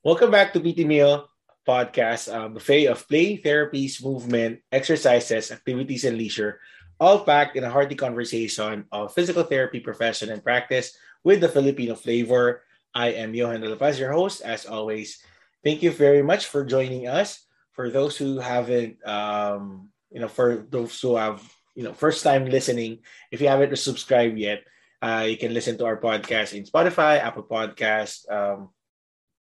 Welcome back to PT Meal podcast, a buffet of play, therapies, movement, exercises, activities, and leisure, all packed in a hearty conversation of physical therapy profession and practice with the Filipino flavor. I am Johan Paz, your host, as always. Thank you very much for joining us. For those who haven't, um, you know, for those who have, you know, first time listening, if you haven't subscribed yet, uh, you can listen to our podcast in Spotify, Apple Podcast, um,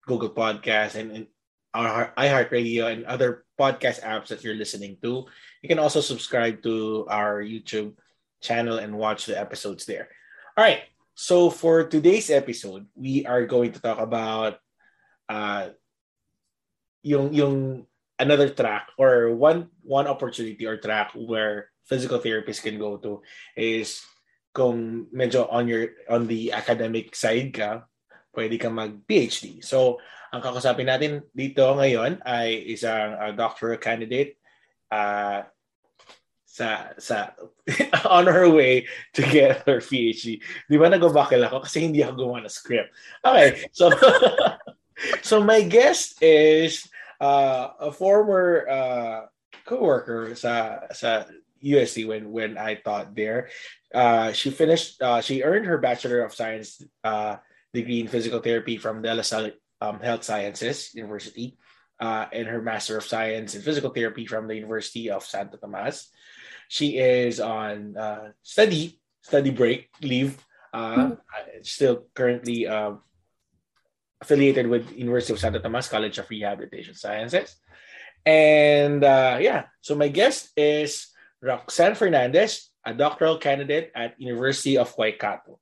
Google Podcast, and, and our iHeartRadio and other podcast apps that you're listening to. You can also subscribe to our YouTube channel and watch the episodes there. All right. So for today's episode, we are going to talk about uh yung yung another track or one one opportunity or track where physical therapists can go to is kung medyo on your on the academic side ka pwede kang mag-PhD. So, ang kakusapin natin dito ngayon ay isang uh, doctoral candidate uh, sa sa on her way to get her PhD. Di ba nag-bakil ako kasi hindi ako gumawa ng script. Okay, so so my guest is uh, a former uh, co-worker sa sa USC when when I taught there. Uh, she finished. Uh, she earned her Bachelor of Science uh, degree in physical therapy from La Salle um, Health Sciences University uh, and her Master of Science in Physical Therapy from the University of Santo Tomas. She is on uh, study study break leave. Uh, mm-hmm. Still currently uh, affiliated with University of Santo Tomas College of Rehabilitation Sciences. And uh, yeah, so my guest is Roxanne Fernandez, a doctoral candidate at University of Waikato.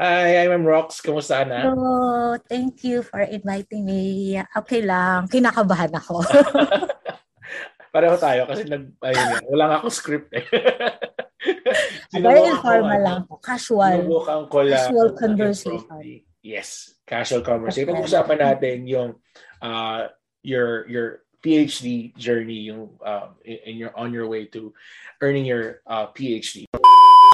Hi, I'm Rox. Kamusta na? Hello. Thank you for inviting me. Okay lang. Kinakabahan ako. Pareho tayo kasi nag, ayun, wala nga akong script eh. Very informal lang po. Casual. ko lang. Casual conversation. Yes. Casual conversation. Pag-usapan natin yung uh, your your PhD journey yung uh, in your on your way to earning your uh, PhD.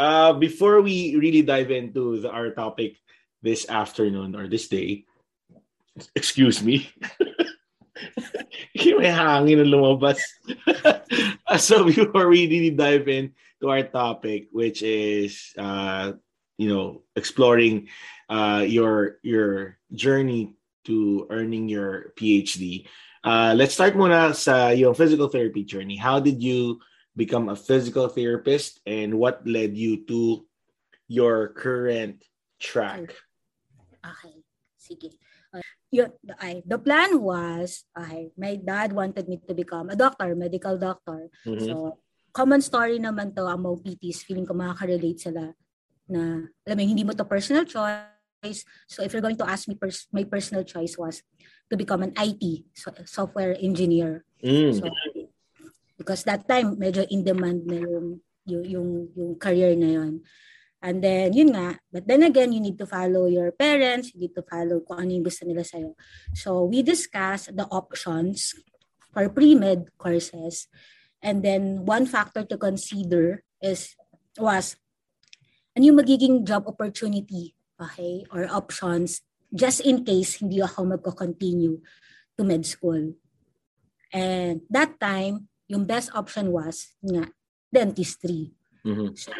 Uh, before we really dive into the, our topic this afternoon or this day, excuse me. May hangin na lumabas. so before we really dive in to our topic, which is uh, you know exploring uh, your your journey to earning your PhD. Uh, let's start muna sa yung physical therapy journey. How did you become a physical therapist and what led you to your current track? Okay, sige. Uh, yun, I, the plan was, okay, my dad wanted me to become a doctor, medical doctor. Mm-hmm. So, common story naman to among PTs, feeling ko makaka-relate sila na, alam mo, hindi mo to personal choice. So, if you're going to ask me, pers- my personal choice was to become an IT, so, software engineer. Mm. So, because that time medyo in demand na yung yung yung, yung career na yon. And then, yun nga, but then again, you need to follow your parents, you need to follow kung ano yung gusto nila sa'yo. So, we discussed the options for pre-med courses. And then, one factor to consider is, was, ano yung magiging job opportunity, okay, or options, just in case hindi ako magko-continue to med school. And that time, yung best option was nga dentistry. Mm-hmm. So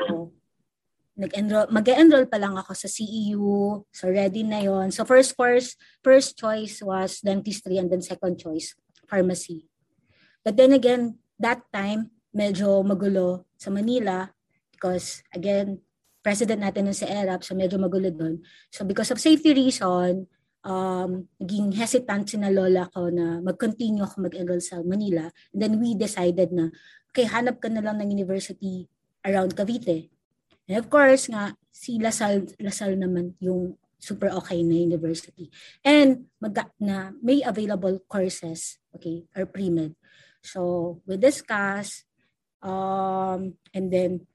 nag-enroll mag-enroll pa lang ako sa CEU. So ready na yon. So first course, first choice was dentistry and then second choice pharmacy. But then again, that time medyo magulo sa Manila because again, president natin nun sa ERAP, so medyo magulo doon. So because of safety reason, um, naging hesitant si na lola ko na mag-continue ako mag-enroll sa Manila. And then we decided na, okay, hanap ka na lang ng university around Cavite. And of course nga, si Lasal, Lasal naman yung super okay na university. And mag na may available courses, okay, or pre-med. So, we discuss, um, and then,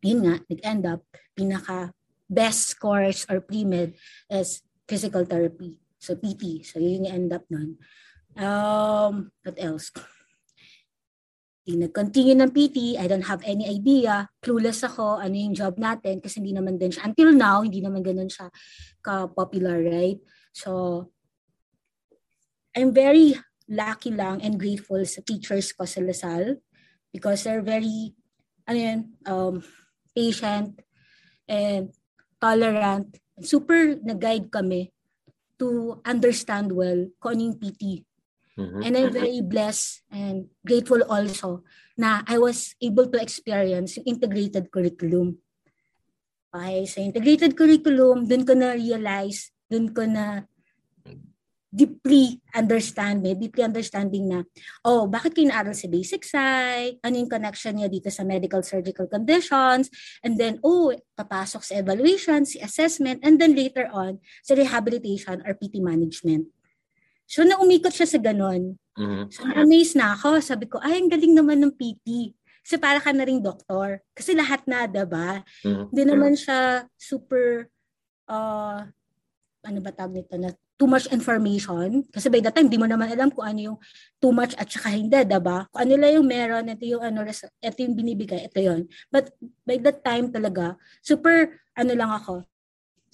yun nga, nag-end up, pinaka best course or pre-med is physical therapy. So PT. So yun yung end up nun. Um, what else? Di nag-continue ng PT, I don't have any idea. Clueless ako ano yung job natin kasi hindi naman din siya. Until now, hindi naman ganun siya ka-popular, right? So, I'm very lucky lang and grateful sa teachers ko sa Lasal because they're very ano yun, um, patient and tolerant. Super nag-guide kami to understand well kung ano yung PT. Mm-hmm. And I'm very blessed and grateful also na I was able to experience yung integrated curriculum. Okay, sa integrated curriculum, dun ko na-realize, dun ko na deeply understand, may deeply understanding na, oh, bakit kayo naaral sa basic side? Ano yung connection niya dito sa medical surgical conditions? And then, oh, papasok sa evaluation, si assessment, and then later on, sa rehabilitation or PT management. So, naumikot siya sa ganon. Mm-hmm. So, amazed na ako. Sabi ko, ay, ang galing naman ng PT. Kasi para ka na rin doktor. Kasi lahat na, diba? Mm-hmm. Hindi naman siya super, uh, ano ba tawag nito, na too much information. Kasi by that time, di mo naman alam kung ano yung too much at saka hindi, diba? Kung ano lang yung meron, ito yung, ano, ito yung binibigay, ito yon But by that time talaga, super, ano lang ako,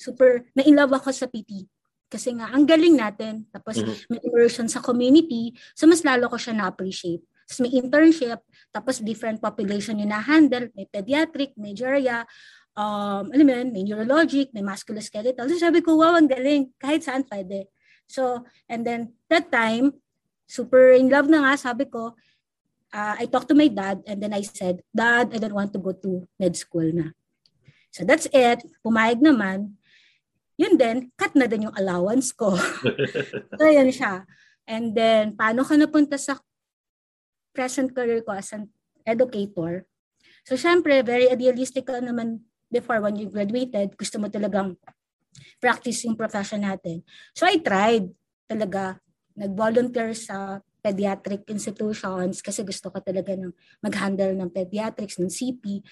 super, na-inlove ako sa PT. Kasi nga, ang galing natin. Tapos mm-hmm. may immersion sa community. So mas lalo ko siya na-appreciate. Tapos may internship. Tapos different population yung na-handle. May pediatric, may geria, um, alam mo yun, may neurologic, may musculoskeletal. So sabi ko, wow, ang galing. Kahit saan pwede. So, and then that time, super in love na nga, sabi ko, uh, I talked to my dad and then I said, Dad, I don't want to go to med school na. So that's it. Pumayag naman. Yun din, cut na din yung allowance ko. so yun siya. And then, paano ka napunta sa present career ko as an educator? So, syempre, very idealistic ka naman before when you graduated, gusto mo talagang practice yung profession natin. So I tried talaga, nag-volunteer sa pediatric institutions kasi gusto ko talaga ng mag-handle ng pediatrics, ng CP.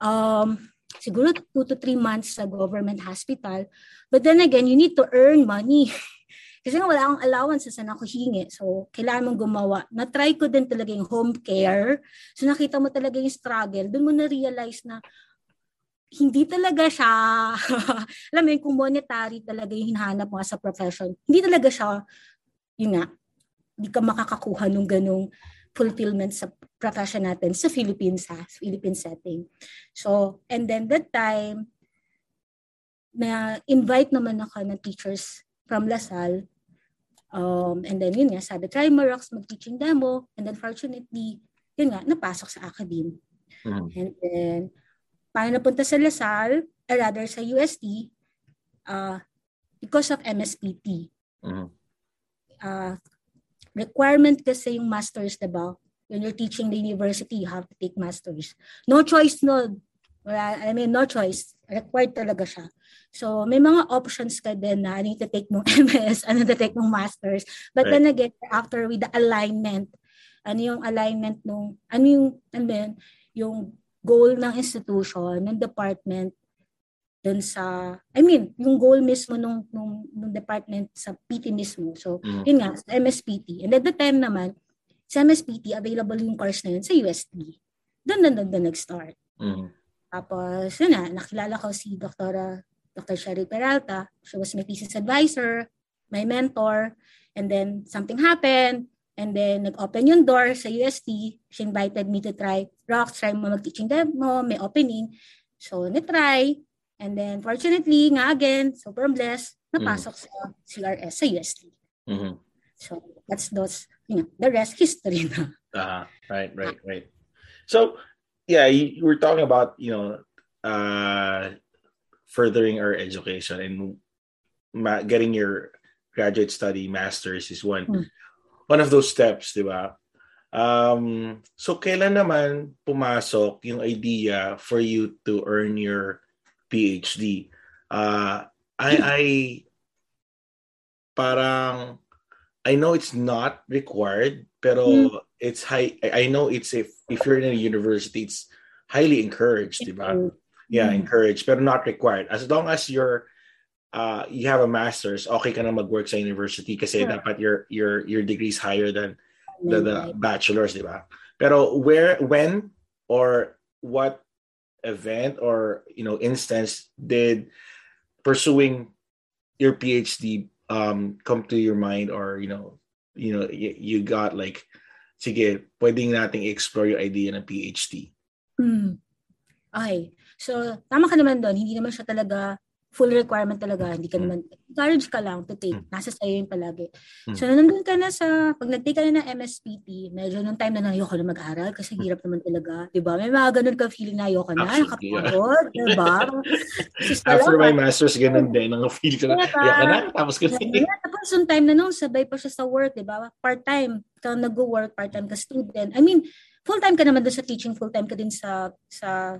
Um, siguro two to three months sa government hospital. But then again, you need to earn money. Kasi nga wala akong allowance sa ako hingi. So, kailangan mong gumawa. Na-try ko din talaga yung home care. So, nakita mo talaga yung struggle. Doon mo na-realize na, hindi talaga siya, alam mo yun, kung monetary talaga yung hinahanap mo sa profession, hindi talaga siya, yun nga, hindi ka makakakuha ng ganong fulfillment sa profession natin sa Philippines ha, sa Philippine setting. So, and then that time, na invite naman ako ng teachers from Lasal. Um, and then yun nga, sabi, try Marox mag-teaching demo. And then fortunately, yun nga, napasok sa academe. Mm-hmm. And then, paano napunta sa Lasal, or rather sa UST, uh, because of MSPT. Mm-hmm. Uh, requirement kasi yung masters, diba? When you're teaching the university, you have to take masters. No choice, no. I mean, no choice. Required talaga siya. So, may mga options ka din na ano yung take mong MS, ano yung take mong masters. But right. then again, after with the alignment, ano yung alignment nung, ano yung, ano yun, yung goal ng institution, ng department, dun sa, I mean, yung goal mismo nung, nung, nung department sa PT mismo. So, mm. yun nga, sa MSPT. And at the time naman, sa MSPT, available yung course na yun sa USD. Doon na doon nag-start. Mm. Tapos, yun na, nakilala ko si Dr. Dr. Sherry Peralta. She was my thesis advisor, my mentor. And then, something happened. And then, nag-open yung door sa UST. She invited me to try rock, try mo mag-teaching demo, may opening. So, na-try. And then, fortunately, nga again, super blessed, napasok mm. sa CRS sa UST. Mm-hmm. So, that's those, you know, the rest history na. Uh, right, right, right. So, yeah, you, you were talking about, you know, uh, furthering our education and ma- getting your graduate study master's is one. Mm one of those steps, di ba? Um, so kailan naman pumasok yung idea for you to earn your PhD? Uh, I, I parang I know it's not required, pero mm. it's high. I know it's if if you're in a university, it's highly encouraged, di ba? Yeah, mm. encouraged, pero not required. As long as you're uh, you have a master's, okay ka na mag-work sa university kasi sure. dapat your your your degree is higher than the, the bachelor's, di ba? Pero where, when, or what event or you know instance did pursuing your PhD um, come to your mind, or you know you know, you, you got like, sige, pwedeng nating explore yung idea ng PhD? Hmm. Okay. So, tama ka naman doon. Hindi naman siya talaga full requirement talaga. Hindi ka hmm. naman, encourage ka lang to take. Hmm. Nasa sa'yo yung palagi. Hmm. So, nandun ka na sa, pag nag-take ka na ng MSPT, medyo nung time na ayoko na mag-aral kasi hirap naman talaga. Di ba? May mga ganun ka feeling na ayoko na, nakapagod. Yeah. Di ba? After my master's, ganun din. Ang feel ko na, ayoko na, tapos ko na. Tapos yung time na nung, sabay pa siya sa work, di ba? Part-time ka nag-work, part-time ka student. I mean, full-time ka naman doon sa teaching, full-time ka din sa sa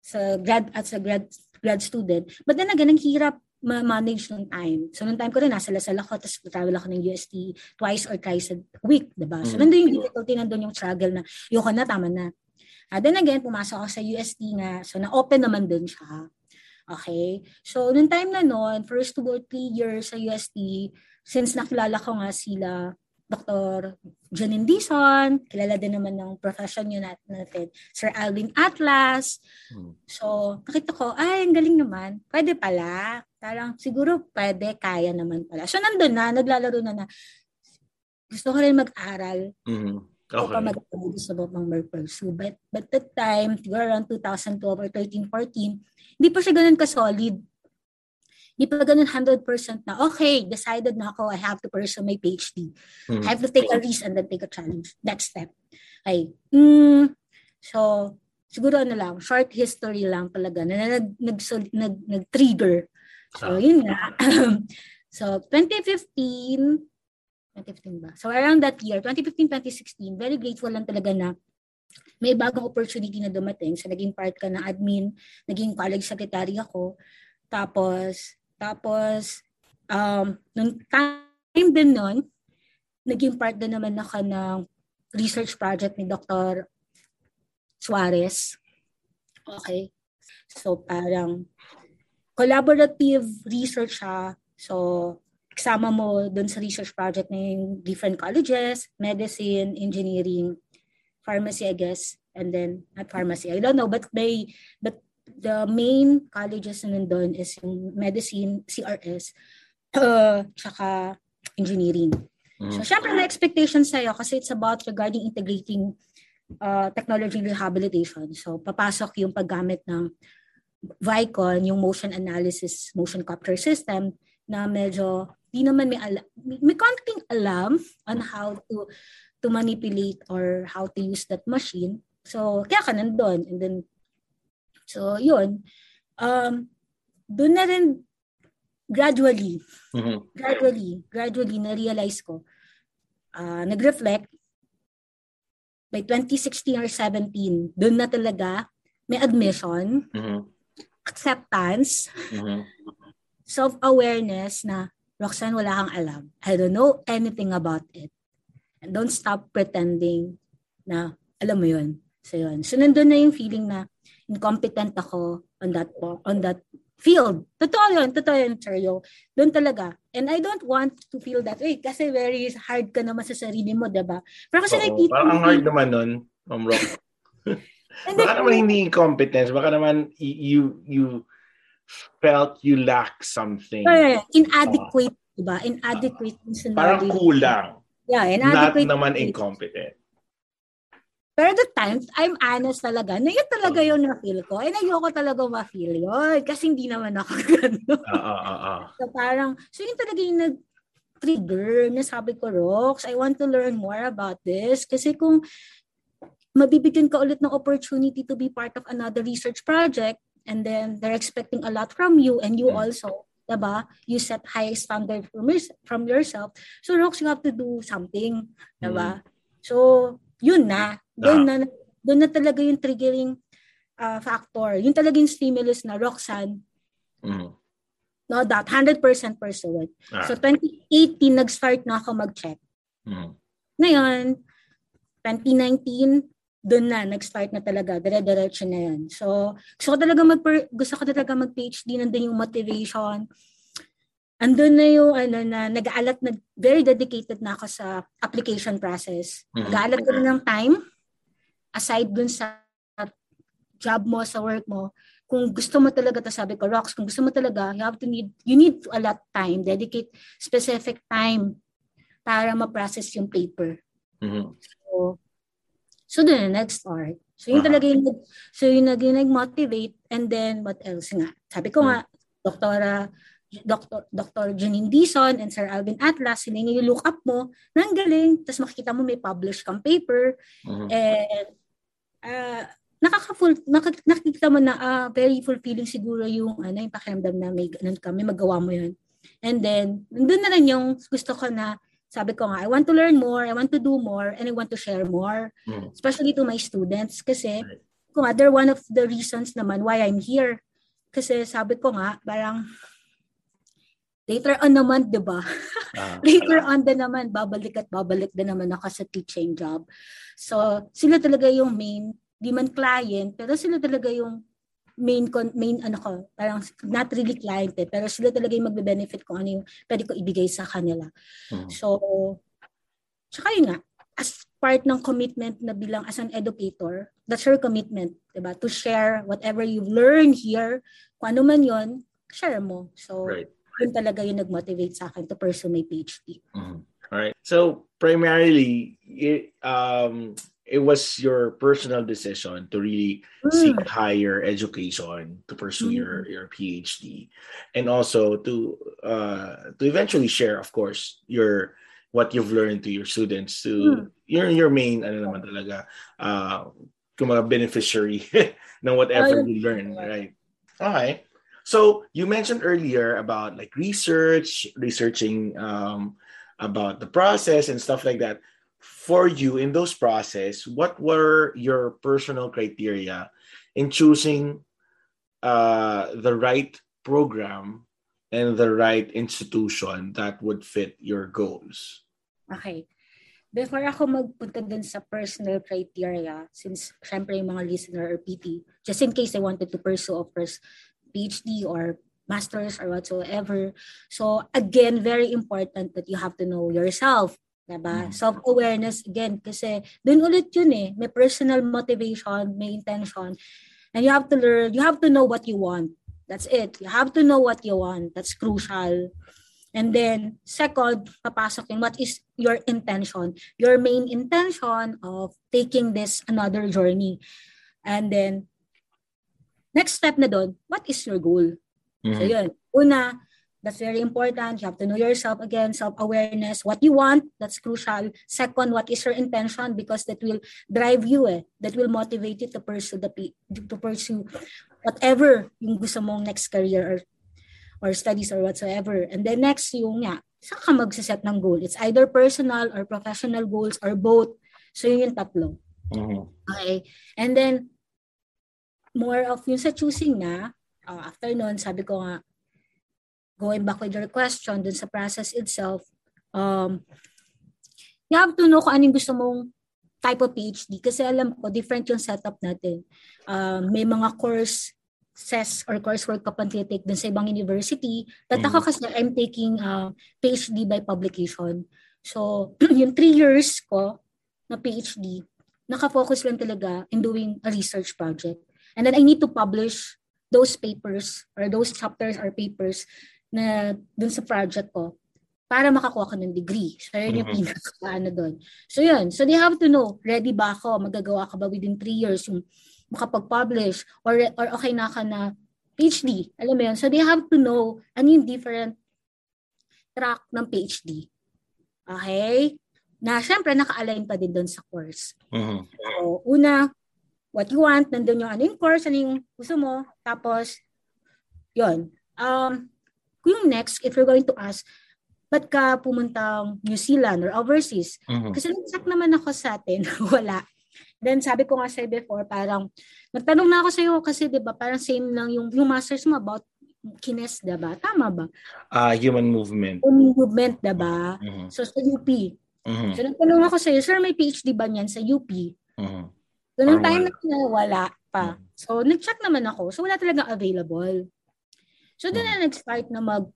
sa grad at sa grad grad student. But then again, ang hirap ma-manage ng time. So, nung time ko rin, nasa Lasal ako, tapos travel ako ng UST twice or thrice a week, diba? So, mm. nandun yung difficulty, nandun yung struggle na, yoko na, tama na. Uh, then again, pumasok ako sa UST nga, so na-open naman din siya. Okay? So, nung time na noon, first two or three years sa UST, since nakilala ko nga sila, Dr. Janine Dison, kilala din naman ng profession yun natin, Sir Alvin Atlas. Hmm. So, nakita ko, ay, ang galing naman. Pwede pala. Parang siguro pwede, kaya naman pala. So, nandun na, naglalaro na na. Gusto ko rin mag-aral. Mm-hmm. Okay. pa mag-aral sa mga mag-pursue. But, but that time, siguro around 2012 or 13, 14, hindi pa siya ganun ka-solid Di pa ganun 100% na, okay, decided na ako, I have to pursue my PhD. Mm. I have to take a risk and then take a challenge. That step. Okay. Mm, so, siguro ano lang, short history lang talaga na nag, nag, nag, nag-trigger. So, ah. yun nga. so, 2015, 2015 ba? So, around that year, 2015-2016, very grateful lang talaga na may bagong opportunity na dumating. So, naging part ka ng admin, naging college secretary ako. Tapos, tapos, um, nung time din nun, naging part din naman ako ng research project ni Dr. Suarez. Okay. So, parang collaborative research siya. So, kasama mo dun sa research project ng different colleges, medicine, engineering, pharmacy, I guess, and then not pharmacy. I don't know, but they, but the main colleges na nandun is yung medicine, CRS, uh, tsaka engineering. Mm. So, syempre, may expectation sa'yo kasi it's about regarding integrating uh, technology rehabilitation. So, papasok yung paggamit ng Vicon, yung motion analysis, motion capture system na medyo di naman may alam, may konting alam on how to to manipulate or how to use that machine. So, kaya ka nandun. And then, So, yun. Um, doon na rin gradually, mm-hmm. gradually, gradually na-realize ko, uh, nag-reflect, by 2016 or 17, doon na talaga may admission, mm-hmm. acceptance, mm-hmm. self-awareness na, Roxanne, wala kang alam. I don't know anything about it. And don't stop pretending na alam mo yun. So yun. So nandun na yung feeling na incompetent ako on that on that field. Totoo yun, totoo yun, Seryo. Doon talaga. And I don't want to feel that way kasi very hard ka naman sa sarili mo, diba? Pero kasi Oo, nakikita... Parang ang hard naman nun, Ma'am Rock. baka naman hindi incompetence, baka naman you you felt you lack something. Yeah, inadequate, uh, diba? Inadequate. Uh, parang kulang. Yeah, inadequate. Not naman incompetent. Pero the times, I'm honest talaga, na yun talaga yung na-feel ko. And ayoko talaga ma-feel yun. Kasi hindi naman ako gano'n. Uh, uh, uh, uh. So parang, so yun talaga yung nag-trigger na sabi ko, Rox, I want to learn more about this. Kasi kung mabibigyan ka ulit ng opportunity to be part of another research project, and then they're expecting a lot from you, and you mm. also, diba? You set high standard from, from yourself. So, Rox, you have to do something, diba? Mm. So, yun na. Doon na, doon na talaga yung triggering uh, factor. Yung talaga yung stimulus na Roxanne. Mm. No, that 100% pursue it. Ah. So 2018 nag-start na ako mag-check. Mm. Ngayon, 2019 doon na nag-start na talaga dire-diretso na 'yan. So, gusto ko talaga mag gusto ko talaga mag-PhD nandoon yung motivation. Andun na yung ano na nag-aalat na very dedicated na ako sa application process. Mm-hmm. Nag-aalat ko ng time aside dun sa job mo, sa work mo, kung gusto mo talaga, to sabi ko, Rox, kung gusto mo talaga, you have to need, you need to allot time, dedicate specific time para ma-process yung paper. Mm-hmm. So, so na nag-start. So yun uh-huh. talaga yung, so yun naging nag-motivate and then what else nga? Sabi ko nga, mm-hmm. doktora, Dr. Dr. Janine Dison and Sir Alvin Atlas, sila yung look up mo, nang galing, tapos makikita mo may published kang paper, uh-huh. and uh, nakaka-full, nakikita mo na uh, very fulfilling siguro yung, ano, yung pakiramdam na may ganun ka, may magawa mo yun. And then, nandun na rin yung gusto ko na, sabi ko nga, I want to learn more, I want to do more, and I want to share more, mm. especially to my students, kasi, right. kung they're one of the reasons naman why I'm here. Kasi sabi ko nga, parang, Later on naman, di ba? Uh, Later on din naman, babalik at babalik din naman ako sa teaching job. So, sila talaga yung main, di man client, pero sila talaga yung main, main ano ko, parang not really client eh, pero sila talaga yung magbe-benefit kung ano yung pwede ko ibigay sa kanila. Uh-huh. So, tsaka yun nga, as part ng commitment na bilang as an educator, that's your commitment, diba? To share whatever you've learned here, kung ano man yon share mo. So, right yun talaga yung nag-motivate sa akin to pursue my PhD. Mm-hmm. All right. So primarily, it, um, it was your personal decision to really mm. seek higher education to pursue mm. your your PhD, and also to uh, to eventually share, of course, your what you've learned to your students. To mm. your your main ano naman talaga, uh, kumaga beneficiary ng whatever you learn, right? Okay. So you mentioned earlier about like research, researching um, about the process and stuff like that. For you in those process, what were your personal criteria in choosing uh, the right program and the right institution that would fit your goals? Okay. Before ako magpunta dun sa personal criteria, since syempre yung mga listener or PT, just in case I wanted to pursue of course PhD or master's or whatsoever. So again, very important that you have to know yourself. Diba? Mm. Self-awareness again kasi dun ulit yun eh. May personal motivation, may intention. And you have to learn, you have to know what you want. That's it. You have to know what you want. That's crucial. And then, second, papasok what is your intention? Your main intention of taking this another journey. And then, next step na doon, what is your goal? Mm-hmm. So yun, una, that's very important. You have to know yourself again, self-awareness, what you want, that's crucial. Second, what is your intention because that will drive you eh. That will motivate you to pursue the to pursue whatever yung gusto mong next career or or studies or whatsoever. And then next yung nga, saan ka magsiset ng goal? It's either personal or professional goals or both. So yun yung tatlo. Mm-hmm. Okay. And then more of yung sa choosing na, uh, after nun, sabi ko nga, going back with your question dun sa process itself, um, you have to know kung anong gusto mong type of PhD kasi alam ko different yung setup natin. Um, may mga course ses or coursework ka pang take dun sa ibang university. That ako mm. kasi I'm taking uh, PhD by publication. So, yung three years ko na PhD, nakafocus lang talaga in doing a research project. And then I need to publish those papers or those chapters or papers na dun sa project ko para makakuha ko ng degree. So, yun yung mm-hmm. pinaka ano doon. So, yun. So, they have to know, ready ba ako? Magagawa ka ba within three years yung makapag-publish? Or, or okay na ka na PhD? Alam mo yun? So, they have to know ano yung different track ng PhD. Okay? Na, syempre, naka-align pa din doon sa course. Mm-hmm. So, una, what you want, nandun yung ano yung course, ano yung gusto mo. Tapos, yon Um, yung next, if you're going to ask, ba't ka pumuntang New Zealand or overseas? Mm-hmm. Kasi nag naman ako sa atin, wala. Then sabi ko nga sa'yo before, parang, nagtanong na ako sa'yo kasi di ba parang same lang yung, yung masters mo about kines, di ba? Tama ba? Uh, human movement. Human movement, di ba? Mm-hmm. So sa UP. Mm-hmm. So nagtanong ako sa'yo, sir, may PhD ba niyan sa UP? Mm-hmm. So, nung time na wala pa. Mm. So, nag-check naman ako. So, wala talagang available. So, doon na mm. nag-start na mag,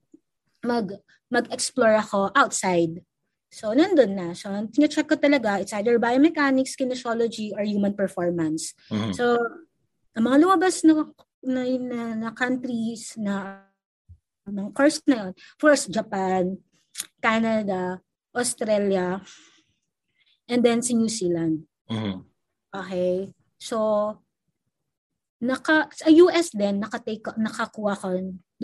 mag, mag-explore ako outside. So, nandun na. So, tine-check ko talaga, it's either biomechanics, kinesiology, or human performance. Mm-hmm. So, ang mga lumabas na, na, na, na countries na ng course na yun, first, Japan, Canada, Australia, and then sa New Zealand. Mm-hmm. Okay. So, naka, sa US din, nakatake, nakakuha ko,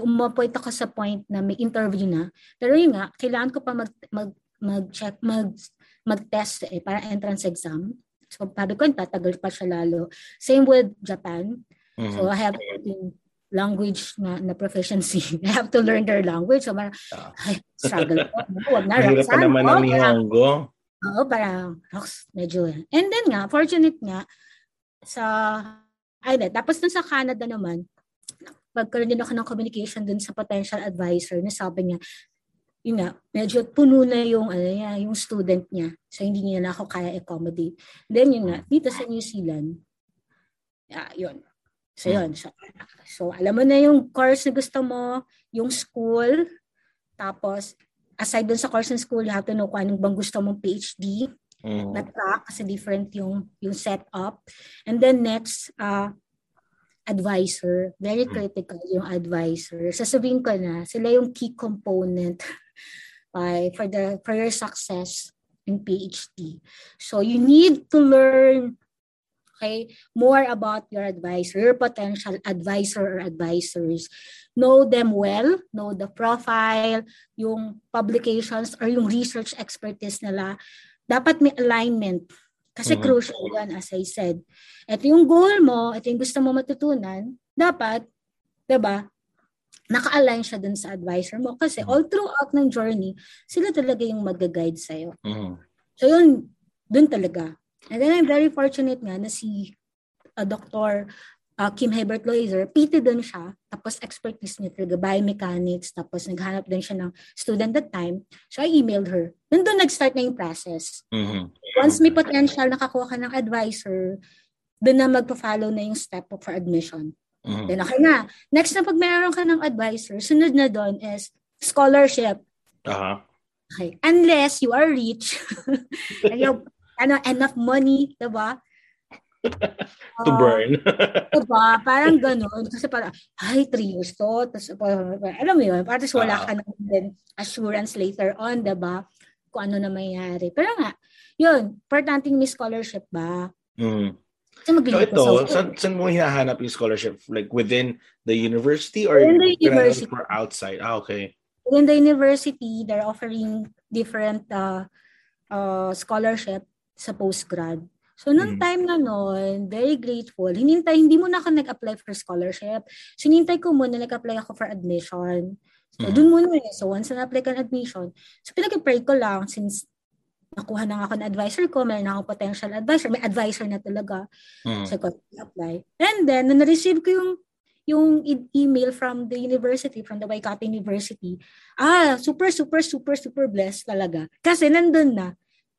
umapoint ako sa point na may interview na. Pero yun nga, kailangan ko pa mag, mag, mag-check, mag, mag-test eh, para entrance exam. So, sabi ko, tatagal pa siya lalo. Same with Japan. Mm-hmm. So, I have in language na, na proficiency. I have to learn their language. So, parang, ah. ay, struggle ko. Huwag na, Mahirap pa naman ang Nihongo. Oo, parang, medyo. And then nga, fortunate nga, sa, ay, tapos dun sa Canada naman, pagkaroon din ako ng communication dun sa potential advisor na sabi niya, yun nga, medyo puno na yung, ano niya, yung student niya. So, hindi niya na ako kaya accommodate. Then, yun nga, dito sa New Zealand, yeah, yun. So, hmm. yun. So, so, alam mo na yung course na gusto mo, yung school, tapos, aside dun sa course ng school, you have to know kung anong bang gusto mong PhD mm. na track kasi different yung yung setup. And then next, uh, advisor. Very hmm. critical yung advisor. Sasabihin ko na, sila yung key component by for the for your success in PhD. So you need to learn okay more about your advisor, your potential advisor or advisors. Know them well, know the profile, yung publications or yung research expertise nila. Dapat may alignment kasi mm-hmm. crucial yan, as I said. Ito yung goal mo, ito yung gusto mo matutunan, dapat, 'di ba? naka-align siya dun sa advisor mo kasi mm-hmm. all throughout ng journey, sila talaga yung mag-guide sa'yo. Mm-hmm. So yun, dun talaga. And then I'm very fortunate nga na si uh, Dr. Uh, Kim Hebert Loiser, PT dun siya, tapos expertise niya talaga, biomechanics, tapos naghanap din siya ng student that time. So I emailed her. Nandun nag-start na yung process. Mm-hmm. Once may potential, nakakuha ka ng advisor, doon na magpa-follow na yung step for admission. Mm-hmm. Then okay na. Next na pag meron ka ng advisor, sunod na doon is scholarship. Uh-huh. Okay. Unless you are rich, and you have ano, enough money, diba? to uh, burn. diba? Parang ganun. Kasi parang, ay, three years to. Tapos, alam mo yun, parang wala uh-huh. ka na din assurance later on, diba? Kung ano na mayayari. Pero nga, yun, importante may scholarship ba? Mm. So, so ito, saan, saan mo hinahanap yung scholarship? Like within the university or within the university. for outside? Ah, okay. Within the university, they're offering different uh, uh, scholarship sa postgrad. So, noong mm. time na noon, very grateful. Hinintay, hindi mo na ako nag-apply for scholarship. So, hinintay ko muna, nag-apply ako for admission. So, mm. dun muna eh. So, once na-apply ka admission, so, pinag-pray ko lang since nakuha na ako ng advisor ko, meron na ako potential advisor, may advisor na talaga. Mm. So, ko apply. And then, nung na-receive ko yung yung email from the university, from the Waikato University, ah, super, super, super, super blessed talaga. Kasi nandun na.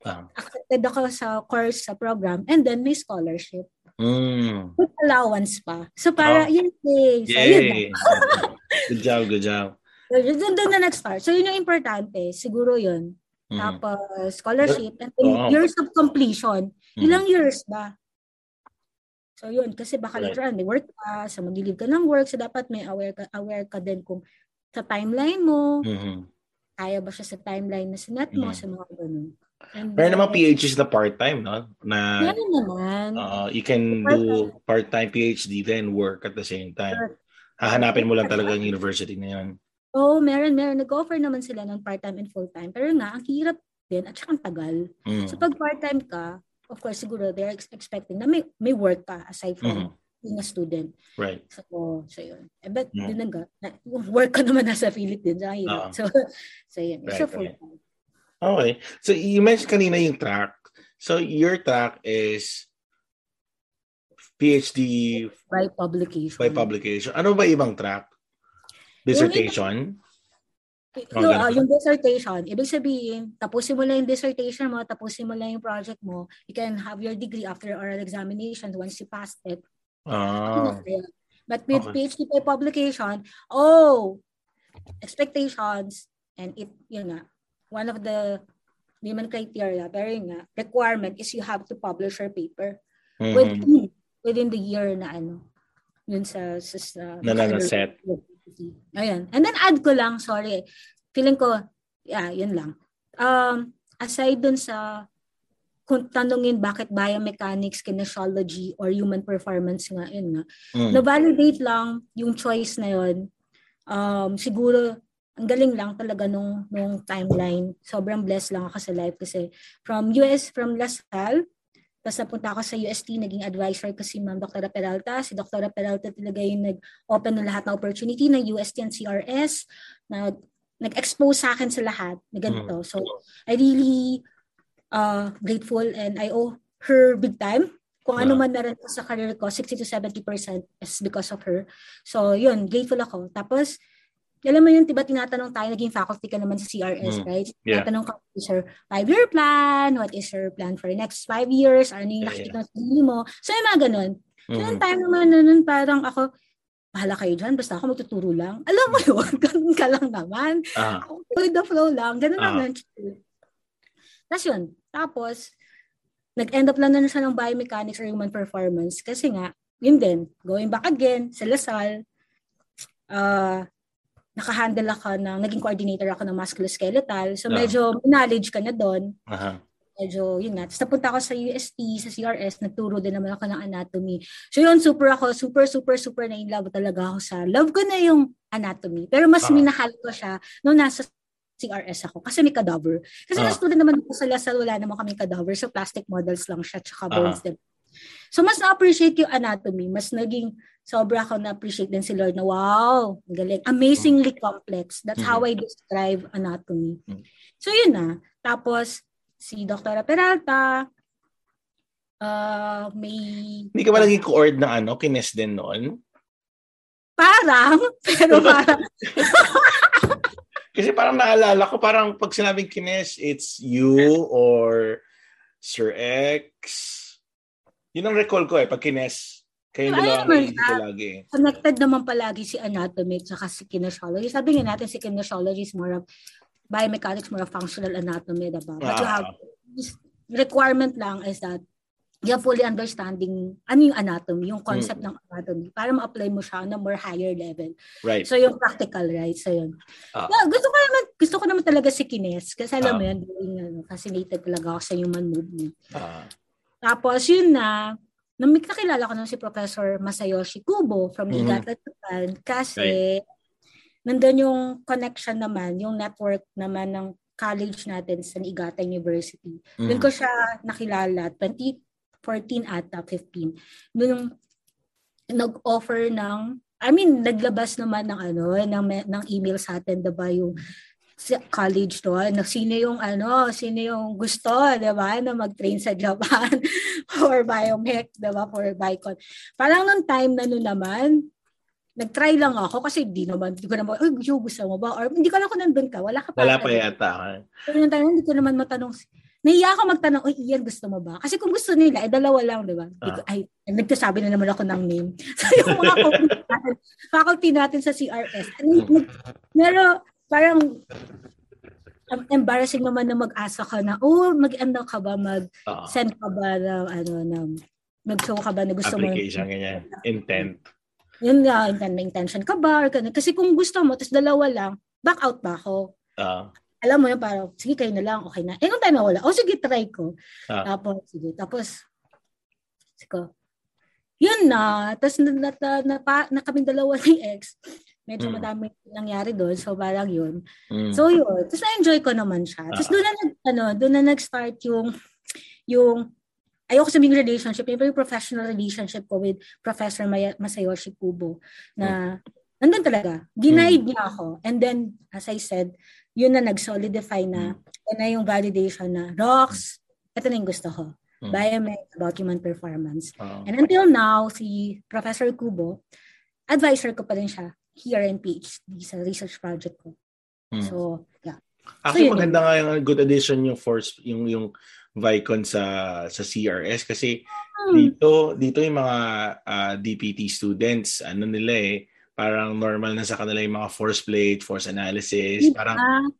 Ah. Accepted ako sa course, sa program, and then may scholarship. Mm. With allowance pa. So, para, oh. yun, yay. So, yay. good job, good job. So, doon, doon na nag-start. So, yun yung importante. Siguro yun. Mm. Tapos, scholarship. And then, oh. years of completion. Mm. Ilang years ba? So, yun. Kasi baka right. later on, may work ka, so mag-leave ka ng work, so dapat may aware ka, aware ka din kung sa timeline mo, mm-hmm. kaya ba siya sa timeline na sinet mo, mm-hmm. sa mga ganun. And Meron naman PhDs na part-time, no? Na, Meron naman. Uh, you can part-time. do part-time PhD then work at the same time. Hahanapin mo lang talaga yung university na. Oo, oh, meron, meron. Nag-offer naman sila ng part-time and full-time. Pero nga, ang hirap din at saka ang tagal. Mm. So pag part-time ka, of course, siguro they're expecting na may, may work ka aside from mm being a student. Right. So, so yun. Eh, but mm. yun nga, work ka naman nasa Philippines. Ang hirap. Uh-huh. So, so yun. Right, so full-time. Right. Okay. So you mentioned kanina yung track. So your track is PhD by publication. By publication. Ano ba ibang track? Dissertation? Yung, no, uh, yung dissertation, ibig sabihin, tapusin mo lang yung dissertation mo, tapusin mo lang yung project mo, you can have your degree after oral examination once you passed it. Ah. But with okay. PhD by publication, oh, expectations, and it, yun nga, one of the naman criteria, pero yun nga, requirement is you have to publish your paper mm-hmm. within, within the year na ano, yun sa, sa, sa na set. Ayan. And then add ko lang, sorry. Feeling ko, yeah, yun lang. Um, aside dun sa kung tanungin bakit biomechanics, kinesiology, or human performance nga, yun nga, mm. na-validate lang yung choice na yun. Um, siguro, ang galing lang talaga nung, nung timeline. Sobrang blessed lang ako sa life kasi from US, from Lasal, tapos napunta ako sa UST, naging advisor ko si Ma'am Dr. Peralta. Si Dr. Peralta talaga yung nag-open ng lahat ng opportunity ng UST and CRS. Nag, nag-expose sa akin sa lahat na ganito. Mm. So, I really uh, grateful and I owe her big time. Kung ano man na rin sa career ko, 60 to 70% is because of her. So, yun, grateful ako. Tapos, alam mo yun, diba tinatanong tayo, naging faculty ka naman sa CRS, mm. right? Yeah. Tinatanong ka, what is your five-year plan? What is your plan for the next five years? Ano yung nakikita yeah, yeah. mo? So, yung mga ganun. So, mm. yung time naman na nun, parang ako, bahala kayo dyan, basta ako magtuturo lang. Alam mo yun, ganun ka lang naman. Uh-huh. With the flow lang, ganun uh-huh. lang. Tapos yun, tapos, nag-end up lang na siya ng biomechanics or human performance kasi nga, yun din, going back again sa Lasal, uh, nakahandle ako ng, naging coordinator ako ng musculoskeletal. So, medyo knowledge ka na doon. Uh-huh. Medyo, yun nga. Tapos napunta ako sa UST, sa CRS, nagturo din naman ako ng anatomy. So, yun, super ako, super, super, super na in love talaga ako sa, love ko na yung anatomy. Pero mas uh-huh. minahal ko siya nung nasa CRS ako kasi may cadaver. Kasi uh. student naman ako sa Lasal, wala naman kami cadaver. So plastic models lang siya tsaka bones uh-huh. So mas na-appreciate yung anatomy. Mas naging sobra ako na-appreciate din si Lord na wow, galing. Amazingly complex. That's mm-hmm. how I describe anatomy. Mm-hmm. So yun na. Tapos si Dr. Peralta, uh, may... Hindi ka ba naging co-ord ng ano, kines din noon? Parang, pero parang... Kasi parang naalala ko, parang pag sinabing kines, it's you or Sir X. Yun ang recall ko eh, pag kines, kayo dalawa ang ko lagi. Connected naman palagi si anatomy at si kinesiology. Sabi nga natin si kinesiology is more of biomechanics, more of functional anatomy, diba? But ah. you have, requirement lang is that you have fully understanding ano yung anatomy, yung concept mm. ng anatomy para ma-apply mo siya on a more higher level. Right. So yung practical, right? So yun. Uh, yeah, gusto ko naman gusto ko naman talaga si Kines kasi alam uh, mo yun, doing, ano, fascinated talaga ako sa human movement. Uh, Tapos yun na, nang nakilala ko na si Professor Masayoshi Kubo from mm-hmm. Niigata Japan kasi right. nandun yung connection naman, yung network naman ng college natin sa Niigata University. Mm-hmm. Doon ko siya nakilala, 20, 14 ata, 15. Nung nag-offer ng, I mean, naglabas naman ng ano, ng, ng email sa atin, diba, yung college doon, na sino yung ano, sino yung gusto, 'di ba, na mag-train sa Japan for biomech, 'di ba, for Bicon. Parang nung time na noon naman, nag-try lang ako kasi di naman, hindi ko naman, ay, gusto mo ba? Or hindi ko alam kung nandun ka, wala ka pa. Wala pa yata. Pero nung time, hindi ko naman matanong, Naiya ako magtanong, oy, Ian, gusto mo ba? Kasi kung gusto nila, eh, dalawa lang, di ba? Uh. Ay, nagsasabi na naman ako ng name. So, yung mga natin, faculty natin sa CRS, ano, pero parang um, embarrassing naman na mag-asa ka na, oh, mag-ano ka ba, mag-send ka ba na, ano, na, mag-show ka ba na gusto Application, mo. Application, ganyan. Intent. Yun nga, intent, may intention ka ba? Or Kasi kung gusto mo, tapos dalawa lang, back out ba ako? Uh alam mo yun, parang, sige kayo na lang, okay na. Eh, nung time na wala, oh, sige, try ko. Ah. Tapos, sige, tapos, sige, yun na. Tapos, na, na, na, na, na kaming dalawa ni ex, medyo mm. madami nangyari doon. So, parang yun. Mm. So, yun. Tapos, na-enjoy ko naman siya. Tapos, ah. doon na, nag, ano, doon na nag-start yung, yung, ayoko sabing relationship, yung professional relationship ko with Professor Maya, Masayoshi Kubo na mm. nandun talaga. Ginaid mm. niya ako. And then, as I said, yun na nag-solidify na, mm. yun na yung validation na, rocks, ito na yung gusto ko. Mm. Biomed about human performance. Uh, And until now, si Professor Kubo, advisor ko pa rin siya here in PhD sa research project ko. Mm. So, yeah. Actually, so, maganda nga yung good addition yung force, yung, yung Vicon sa sa CRS kasi hmm. dito dito yung mga uh, ah, DPT students ano nila eh parang normal na sa kanila yung mga force plate, force analysis, parang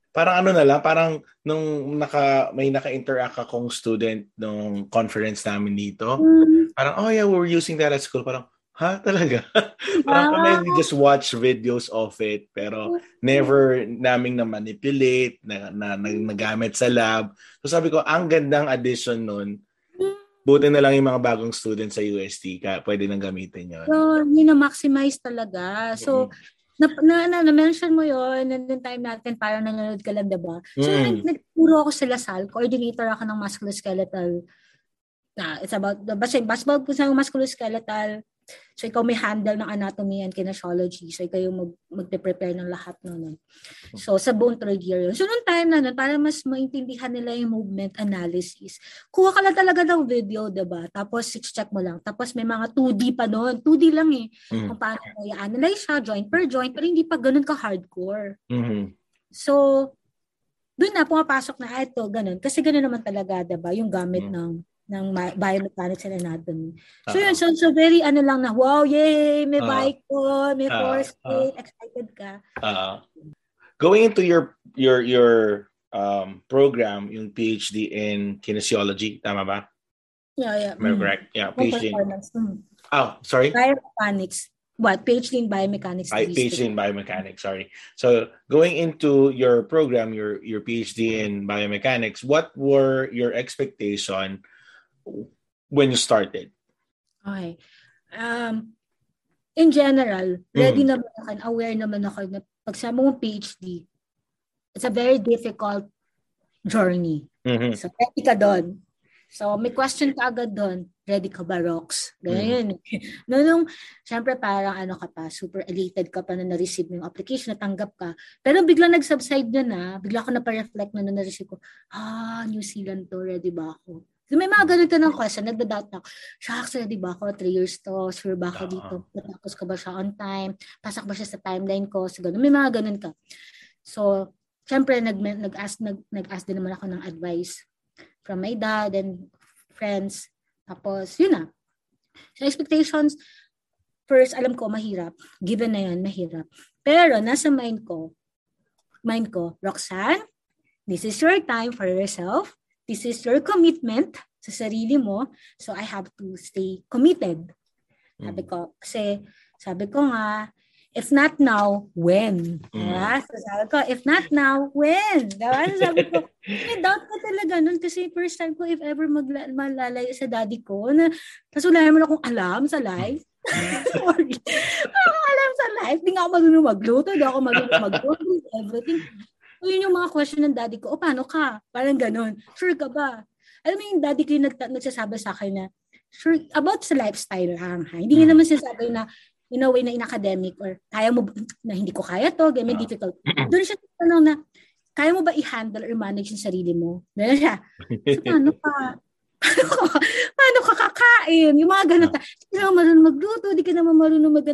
parang ano na lang, parang nung naka may naka-interact akong student nung conference namin dito, mm. parang oh yeah, we were using that at school, parang Ha? Talaga? Parang kami we just watch videos of it pero never naming na manipulate, na, na, na, nagamit sa lab. So sabi ko, ang gandang addition nun, buti na lang yung mga bagong students sa UST, ka, pwede nang gamitin yun. So, yun na maximize talaga. So, na, na, na, mention mo yon nandun time natin parang nanonood ka lang, diba? So, mm. nagturo ako sa Lasal, coordinator ako ng musculoskeletal na it's about the basta basketball po sa musculoskeletal So, ikaw may handle ng anatomy and kinesiology. So, ikaw yung mag, magpe-prepare ng lahat nun. So, sa buong third year yun. So, noong time na nun, para mas maintindihan nila yung movement analysis, kuha ka lang talaga ng video, diba? Tapos, check mo lang. Tapos, may mga 2D pa noon. 2D lang eh. Mm-hmm. Kung paano mo i-analyze siya, joint per joint, pero hindi pa ganun ka-hardcore. Mm-hmm. So, doon na pumapasok na ah, ito, ganun. Kasi ganun naman talaga, diba? Yung gamit mm-hmm. ng ng biomechanics and anatomy. So uh-huh. yun, so, so very ano lang na, wow, yay, may uh-huh. bike ko, may uh-huh. force uh-huh. excited ka. Uh-huh. Going into your your your um, program, yung PhD in kinesiology, tama ba? Yeah, yeah. Am I mm. correct? Yeah, PhD. Mm. Oh, sorry? Biomechanics. What? PhD in biomechanics. I, PhD in biomechanics, sorry. So going into your program, your your PhD in biomechanics, what were your expectation when you started? Okay. Um, in general, ready mm. naman ako, aware naman ako na pag sa mong PhD, it's a very difficult journey. Mm-hmm. So, ready ka doon. So, may question ka agad doon. Ready ka ba, Rox? Ganyan. Mm-hmm. no, nung, syempre parang ano ka pa, super elated ka pa na na-receive yung application, natanggap ka. Pero bigla nag-subside na na, bigla ako na pa-reflect na na na-receive ko, ah, New Zealand to, ready ba ako? So, may mga ganito ng question, nagda-doubt na, shucks, di ba ako, three years to, sure ba ako dito, natapos ko ba siya on time, pasak ba siya sa timeline ko, so ganun. May mga ganun ka. So, syempre, nag, nag-ask, nag, nag-ask din naman ako ng advice from my dad and friends. Tapos, yun na. So, expectations, first, alam ko, mahirap. Given na yun, mahirap. Pero, nasa mind ko, mind ko, Roxanne, this is your time for yourself This is your commitment sa sarili mo. So I have to stay committed. Sabi mm. ko, kasi sabi ko nga, if not now, when? Mm. Diba? So sabi ko, if not now, when? Diba? So sabi ko, may doubt ko talaga nun kasi first time ko if ever magla- malalayo sa daddy ko na tapos wala naman akong alam sa life. Sorry. Wala alam sa life. Hindi nga ako marunong magluto. Hindi ako marunong magluto. Everything. So, yun yung mga question ng daddy ko, o paano ka? Parang ganun. Sure ka ba? Alam mo yung daddy ko yung nag- nagsasabi sa akin na, sure, about sa lifestyle lang. Ha? Hindi niya hmm. naman sinasabi na, in a way na in academic or kaya mo na hindi ko kaya to, may uh, difficult. Doon siya tanong na, kaya mo ba i-handle or manage yung sarili mo? Meron siya. So, paano ka? paano ka, paano ka kakain? Yung mga ganun. Hindi ka marunong magluto, hindi ka naman marunong mag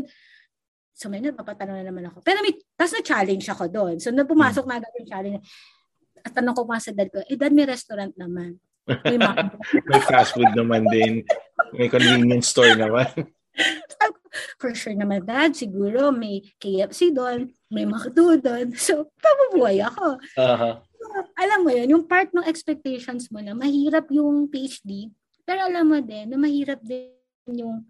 So may napapatanong na naman ako. Pero may, tapos na-challenge ako doon. So nung pumasok hmm. na agad yung challenge, at tanong ko pa sa dad ko, eh dad may restaurant naman. May, may fast food naman din. May convenience store naman. For sure naman dad, siguro may KFC doon, may McDo doon. So, pabubuhay ako. Uh-huh. alam mo yun, yung part ng expectations mo na mahirap yung PhD, pero alam mo din na mahirap din yung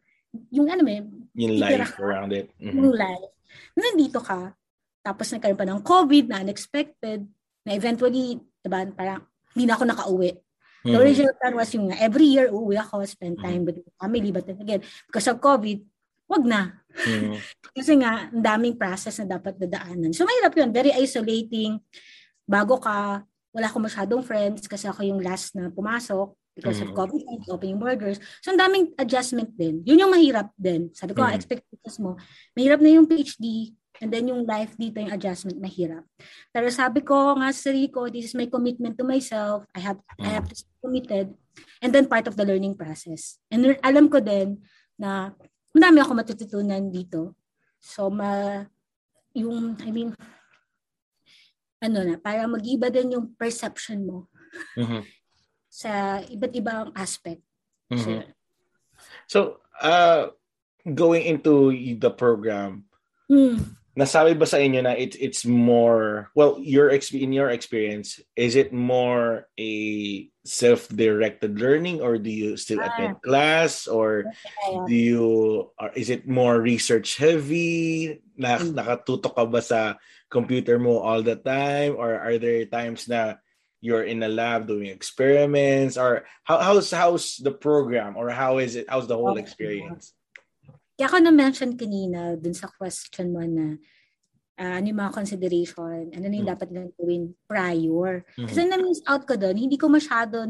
yung ano may yung life ka, around it. Mm-hmm. Yung life. Nandito ka, tapos nagkaroon pa ng COVID na unexpected, na eventually, diba, parang hindi na ako nakauwi. The mm-hmm. original plan was yung every year uuwi ako, spend time mm-hmm. with the family, but then again, because of COVID, wag na. Mm-hmm. Kasi nga, ang daming process na dapat dadaanan. So, mahirap yun. Very isolating. Bago ka, wala akong masyadong friends kasi ako yung last na pumasok because mm-hmm. of COVID, opening borders. So, ang daming adjustment din. Yun yung mahirap din. Sabi ko, mm-hmm. expectations mo, mahirap na yung PhD, and then yung life dito, yung adjustment, mahirap. Pero sabi ko nga sa ko, this is my commitment to myself. I have, mm-hmm. I have to stay committed. And then part of the learning process. And alam ko din na madami ako matututunan dito. So, ma, yung, I mean, ano na, para mag-iba din yung perception mo. Mm-hmm sa iba't ibang aspect. Mm-hmm. So, uh, going into the program, mm. nasabi ba sa inyo na it's it's more well your in your experience is it more a self-directed learning or do you still ah. attend class or do you or is it more research heavy na mm. nakatutok ka ba sa computer mo all the time or are there times na you're in a lab doing experiments or how how's how's the program or how is it how's the whole experience Kaya ako na-mention kanina dun sa question mo na uh, ano yung mga consideration, ano na yung mm. dapat nilang gawin prior. Mm-hmm. Kasi na-miss out ko doon, hindi ko masyado,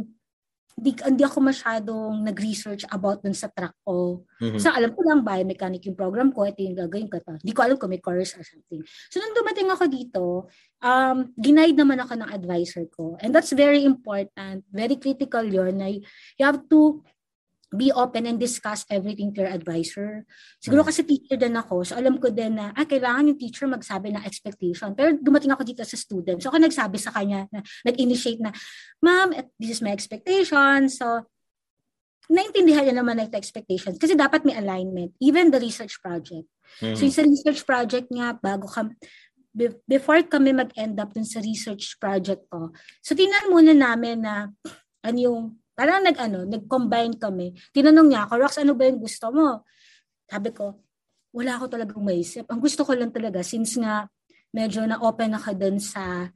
hindi, hindi ako masyadong nag-research about dun sa track ko. Mm-hmm. So alam ko lang biomechanic yung program ko, ito yung gagawin ko. Hindi ko alam kung may course or something. So nung dumating ako dito, um, ginaid naman ako ng advisor ko. And that's very important, very critical yon na you have to be open and discuss everything to your advisor. Siguro hmm. kasi teacher din ako, so alam ko din na, ah, kailangan yung teacher magsabi ng expectation. Pero dumating ako dito sa student, so ako nagsabi sa kanya, na, nag-initiate na, ma'am, this is my expectation. So, naintindihan niya naman ito expectations kasi dapat may alignment. Even the research project. Mm-hmm. So, yung sa research project nga, bago ka, before kami mag-end up dun sa research project ko, so tinan muna namin na ano yung Parang nag, ano, nag-combine kami. Tinanong niya ako, Rox, ano ba yung gusto mo? Sabi ko, wala ako talagang maisip. Ang gusto ko lang talaga, since nga medyo na-open ako dun sa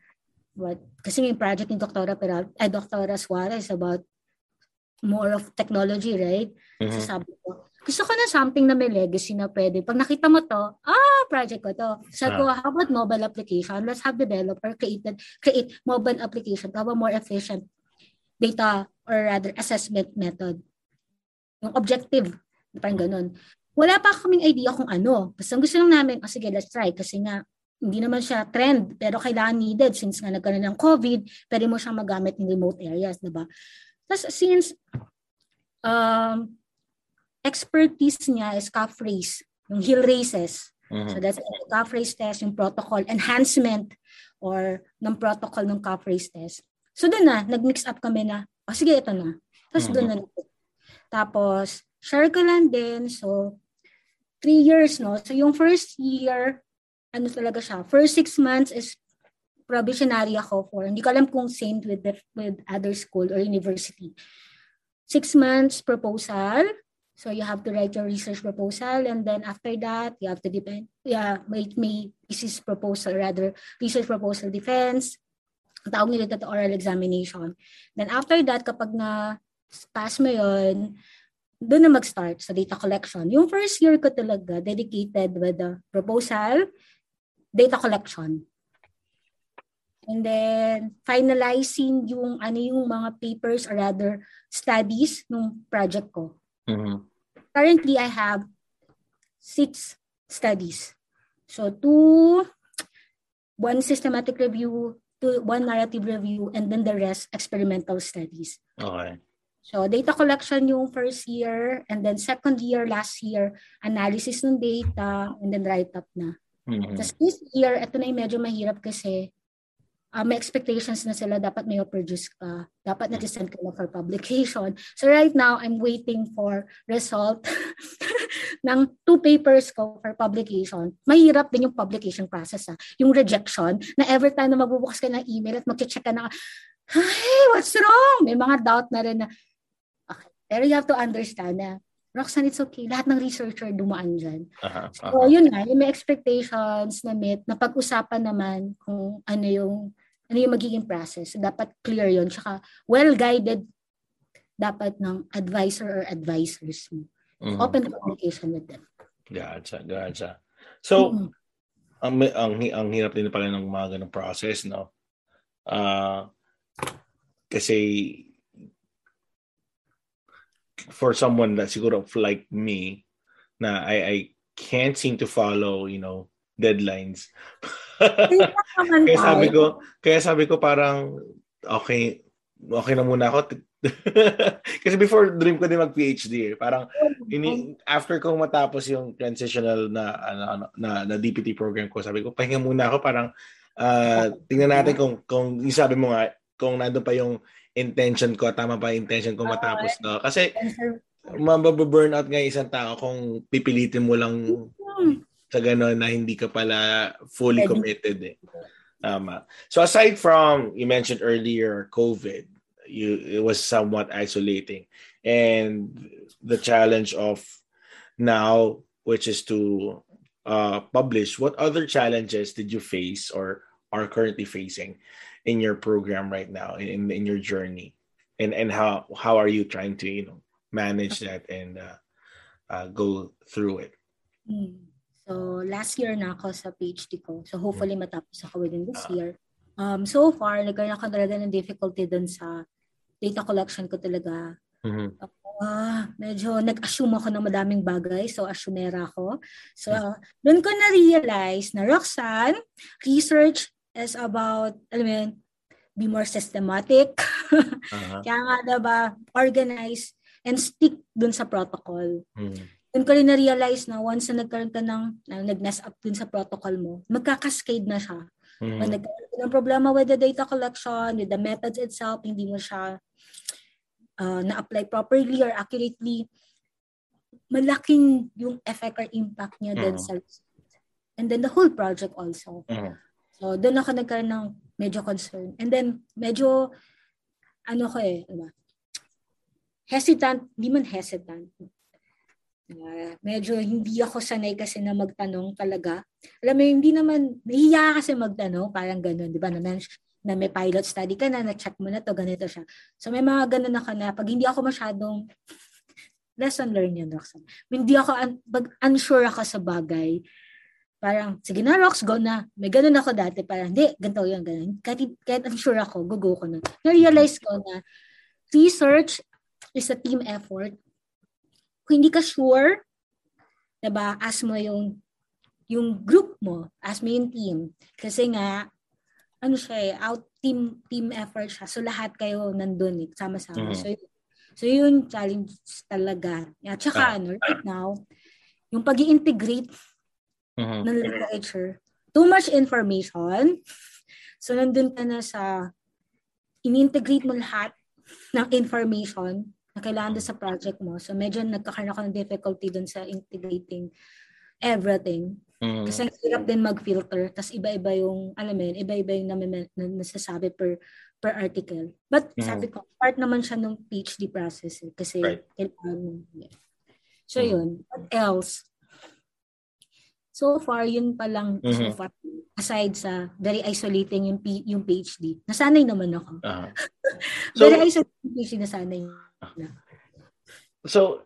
what, kasi yung project ni Dr. Peral, eh, Dr. Suarez about more of technology, right? Mm-hmm. So sabi ko, gusto ko na something na may legacy na pwede. Pag nakita mo to, ah, project ko to. Sabi ko, ah. how about mobile application? Let's have developer created, create mobile application to have a more efficient data or rather assessment method. Yung objective, parang ganun. Wala pa kaming idea kung ano. Basta gusto lang namin, oh, sige, let's try. Kasi nga, hindi naman siya trend, pero kailangan needed since nga nagkaroon ng COVID, pwede mo siyang magamit in remote areas, di ba? Tapos since um, expertise niya is calf race, yung hill races. Mm-hmm. So that's the calf race test, yung protocol, enhancement or ng protocol ng calf race test. So doon na, nag-mix up kami na, oh sige, ito na. Tapos mm-hmm. doon na. Tapos, share ko lang din. So, three years, no? So, yung first year, ano talaga siya, first six months is probationary ako for, hindi ko alam kung same with, the, with other school or university. Six months proposal. So, you have to write your research proposal and then after that, you have to depend, yeah, may, may thesis proposal, rather, research proposal defense, tawag nila ito oral examination. Then after that, kapag na pass mo yon doon na mag-start sa data collection. Yung first year ko talaga dedicated with the proposal, data collection. And then finalizing yung ano yung mga papers or rather studies ng project ko. Mm-hmm. Currently, I have six studies. So two, one systematic review, to one narrative review and then the rest experimental studies. Okay. So data collection yung first year and then second year last year analysis ng data and then write up na. Mm-hmm. Tapos this year ito na yung medyo mahirap kasi uh, may expectations na sila dapat may produce ka. Dapat na-send ka na for publication. So right now, I'm waiting for result ng two papers ko for publication. Mahirap din yung publication process. Ha. Ah. Yung rejection, na every time na magbubukas ka ng email at mag-check ka na, hey, what's wrong? May mga doubt na rin na, okay. Pero you have to understand na, Roxanne, it's okay. Lahat ng researcher dumaan dyan. Uh-huh, uh-huh. So, yun nga, yung may expectations na meet, na pag-usapan naman kung ano yung ano yung magiging process. Dapat clear yon Tsaka well-guided dapat ng advisor or advisors mo. Mm-hmm. Open communication with them. Gotcha, gotcha. So, mm-hmm. ang, ang, ang hirap din pala ng mga ganong process, no? Uh, kasi for someone that siguro like me na I I can't seem to follow, you know, deadlines. kaya sabi ko, kaya sabi ko parang okay, okay na muna ako. Kasi before dream ko din mag PhD eh. Parang ini after kong matapos yung transitional na ano, ano na, na DPT program ko, sabi ko pahinga muna ako parang uh, tingnan natin kung kung yung sabi mo nga kung nandoon pa yung intention ko, tama pa yung intention ko matapos no. Kasi mababurn out nga isang tao kung pipilitin mo lang sa ganun na hindi ka pala fully committed eh. Tama. So aside from, you mentioned earlier, COVID, you it was somewhat isolating. And the challenge of now, which is to uh, publish, what other challenges did you face or are currently facing in your program right now, in, in your journey? And, and how, how are you trying to, you know, manage that and uh, uh, go through it? Mm. So, last year na ako sa PhD ko. So, hopefully matapos ako within this ah. year. Um, so far, nagkaroon ako talaga ng difficulty dun sa data collection ko talaga. Mm-hmm. Uh, medyo nag-assume ako ng madaming bagay. So, assumera ako. So, uh, doon ko na-realize na Roxanne, research is about, alam mo yun, be more systematic. uh-huh. Kaya nga, diba, organize and stick dun sa protocol. Mm-hmm. Doon ko rin na-realize na once na nagkaroon ka ng, uh, nag-mess up dun sa protocol mo, magkakascade na siya. Mm-hmm. Pag nagkaroon ng problema with the data collection, with the methods itself, hindi mo siya uh, na-apply properly or accurately, malaking yung effect or impact niya mm. din sa And then the whole project also. Mm. So, doon ako nagkaroon ng medyo concern. And then, medyo, ano ko eh, ano hesitant, hindi man hesitant. Medyo hindi ako sanay kasi na magtanong talaga. Alam mo, hindi naman, nahiya kasi magtanong, parang ganun, di ba? Na, na may pilot study ka na, na-check mo na to, ganito siya. So may mga ganun na ka na, pag hindi ako masyadong, lesson learned yan, Roxanne. Hindi ako, un- pag unsure ako sa bagay, parang, sige na, Rox, go na. May ganun ako dati, parang, hindi, ganito yun, ganun. Kahit, kahit unsure ako, go, go ko na. Na-realize ko na, research is a team effort. Kung hindi ka sure, diba, ask mo yung yung group mo, ask mo yung team. Kasi nga, ano siya eh, out team team effort siya. So lahat kayo nandun eh, sama-sama. Mm-hmm. So so yun challenge talaga. At saka ah. ano, right now, yung pag integrate mm-hmm. ng literature, too much information. So nandun ka na sa in-integrate mo lahat ng information na kailangan doon sa project mo. So medyo nagkakaroon ako ng difficulty doon sa integrating everything. Mm. Kasi ang hirap din mag-filter. Tapos iba-iba yung, alam mo yun, iba-iba yung nasasabi per per article. But mm. sabi ko, part naman siya ng PhD process. Eh, kasi right. kailangan yeah. So mm. yun. What else? So far, yun pa lang mm-hmm. so far. Aside sa very isolating yung, P, yung PhD. Nasanay naman ako. Uh-huh. so, very isolating yung PhD, nasanay So,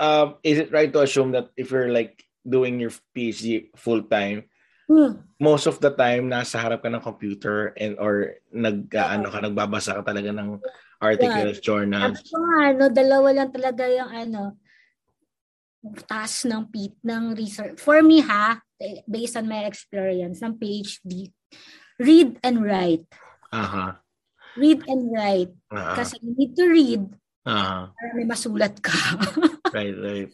um, is it right to assume that if you're like doing your PhD full time, hmm. most of the time nasa harap ka ng computer and or nag ano ka nagbabasa ka talaga ng articles, yeah. journals. Ako ano, dalawa lang talaga yung ano task ng PIT ng research. For me ha, based on my experience ng PhD, read and write. Uh-huh. Read and write. Uh-huh. Kasi you need to read uh-huh. para may masulat ka. right, right.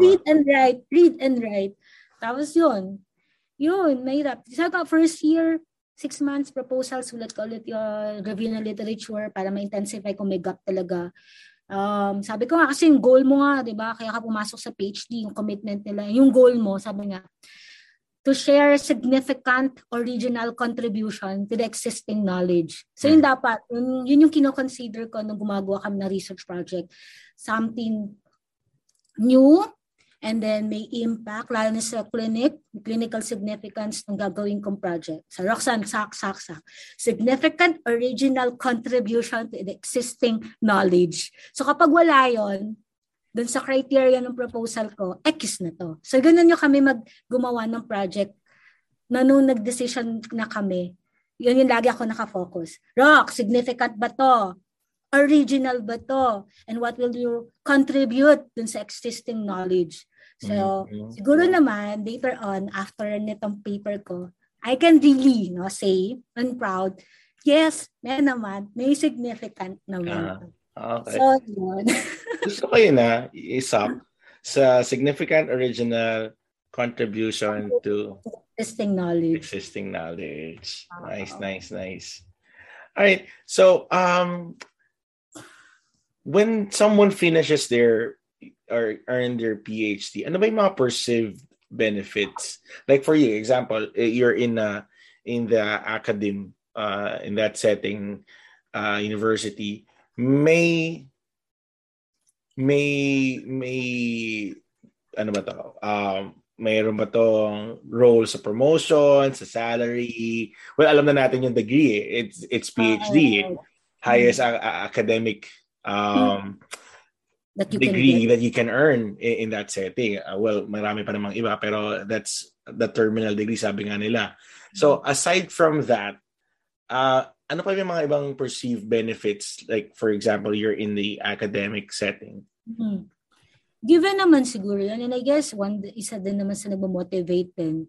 read and write, read and write. Tapos yun, yun, mahirap. Sa first year, six months proposal, sulat ko ulit yung review ng literature para ma-intensify kung may gap talaga. Um, sabi ko nga, kasi yung goal mo nga, di ba? Kaya ka pumasok sa PhD, yung commitment nila. Yung goal mo, sabi nga, to share significant original contribution to the existing knowledge. So yun hmm. dapat, yun, yun yung kinoconsider ko nung gumagawa kami ng research project. Something new and then may impact lalo na sa clinic, clinical significance ng gagawin kong project. Sa Roxanne, sak, sak, sak. Significant original contribution to the existing knowledge. So kapag wala yon dun sa criteria ng proposal ko, X na to. So ganun yung kami maggumawa ng project na nung nag-decision na kami, yun yung lagi ako nakafocus. Rock, significant ba to? original ba to? And what will you contribute dun sa existing knowledge? So, mm-hmm. siguro naman, later on, after nitong paper ko, I can really no, say, and proud, yes, may naman, may significant naman. Uh, okay. So, yun. Gusto ko yun na, isap sa significant original contribution to existing knowledge. Existing knowledge. Nice, nice, nice. All right. So, um, when someone finishes their or earn their PhD, ano ba yung mga perceived benefits? Like for you, example, eh, you're in a in the academe uh, in that setting, uh, university, may may may ano ba to? Um, mayroon ba tong role sa promotion, sa salary? Well, alam na natin yung degree. Eh. It's it's PhD. Uh, highest uh, academic um that you degree can that you can earn in, in that setting. Uh, well, marami pa namang iba pero that's the terminal degree sabi nga nila. So mm-hmm. aside from that, uh ano pa yung mga ibang perceived benefits like for example you're in the academic setting? Mm-hmm. Given naman siguro yan and I guess one isa din naman sa nagmo-motivate din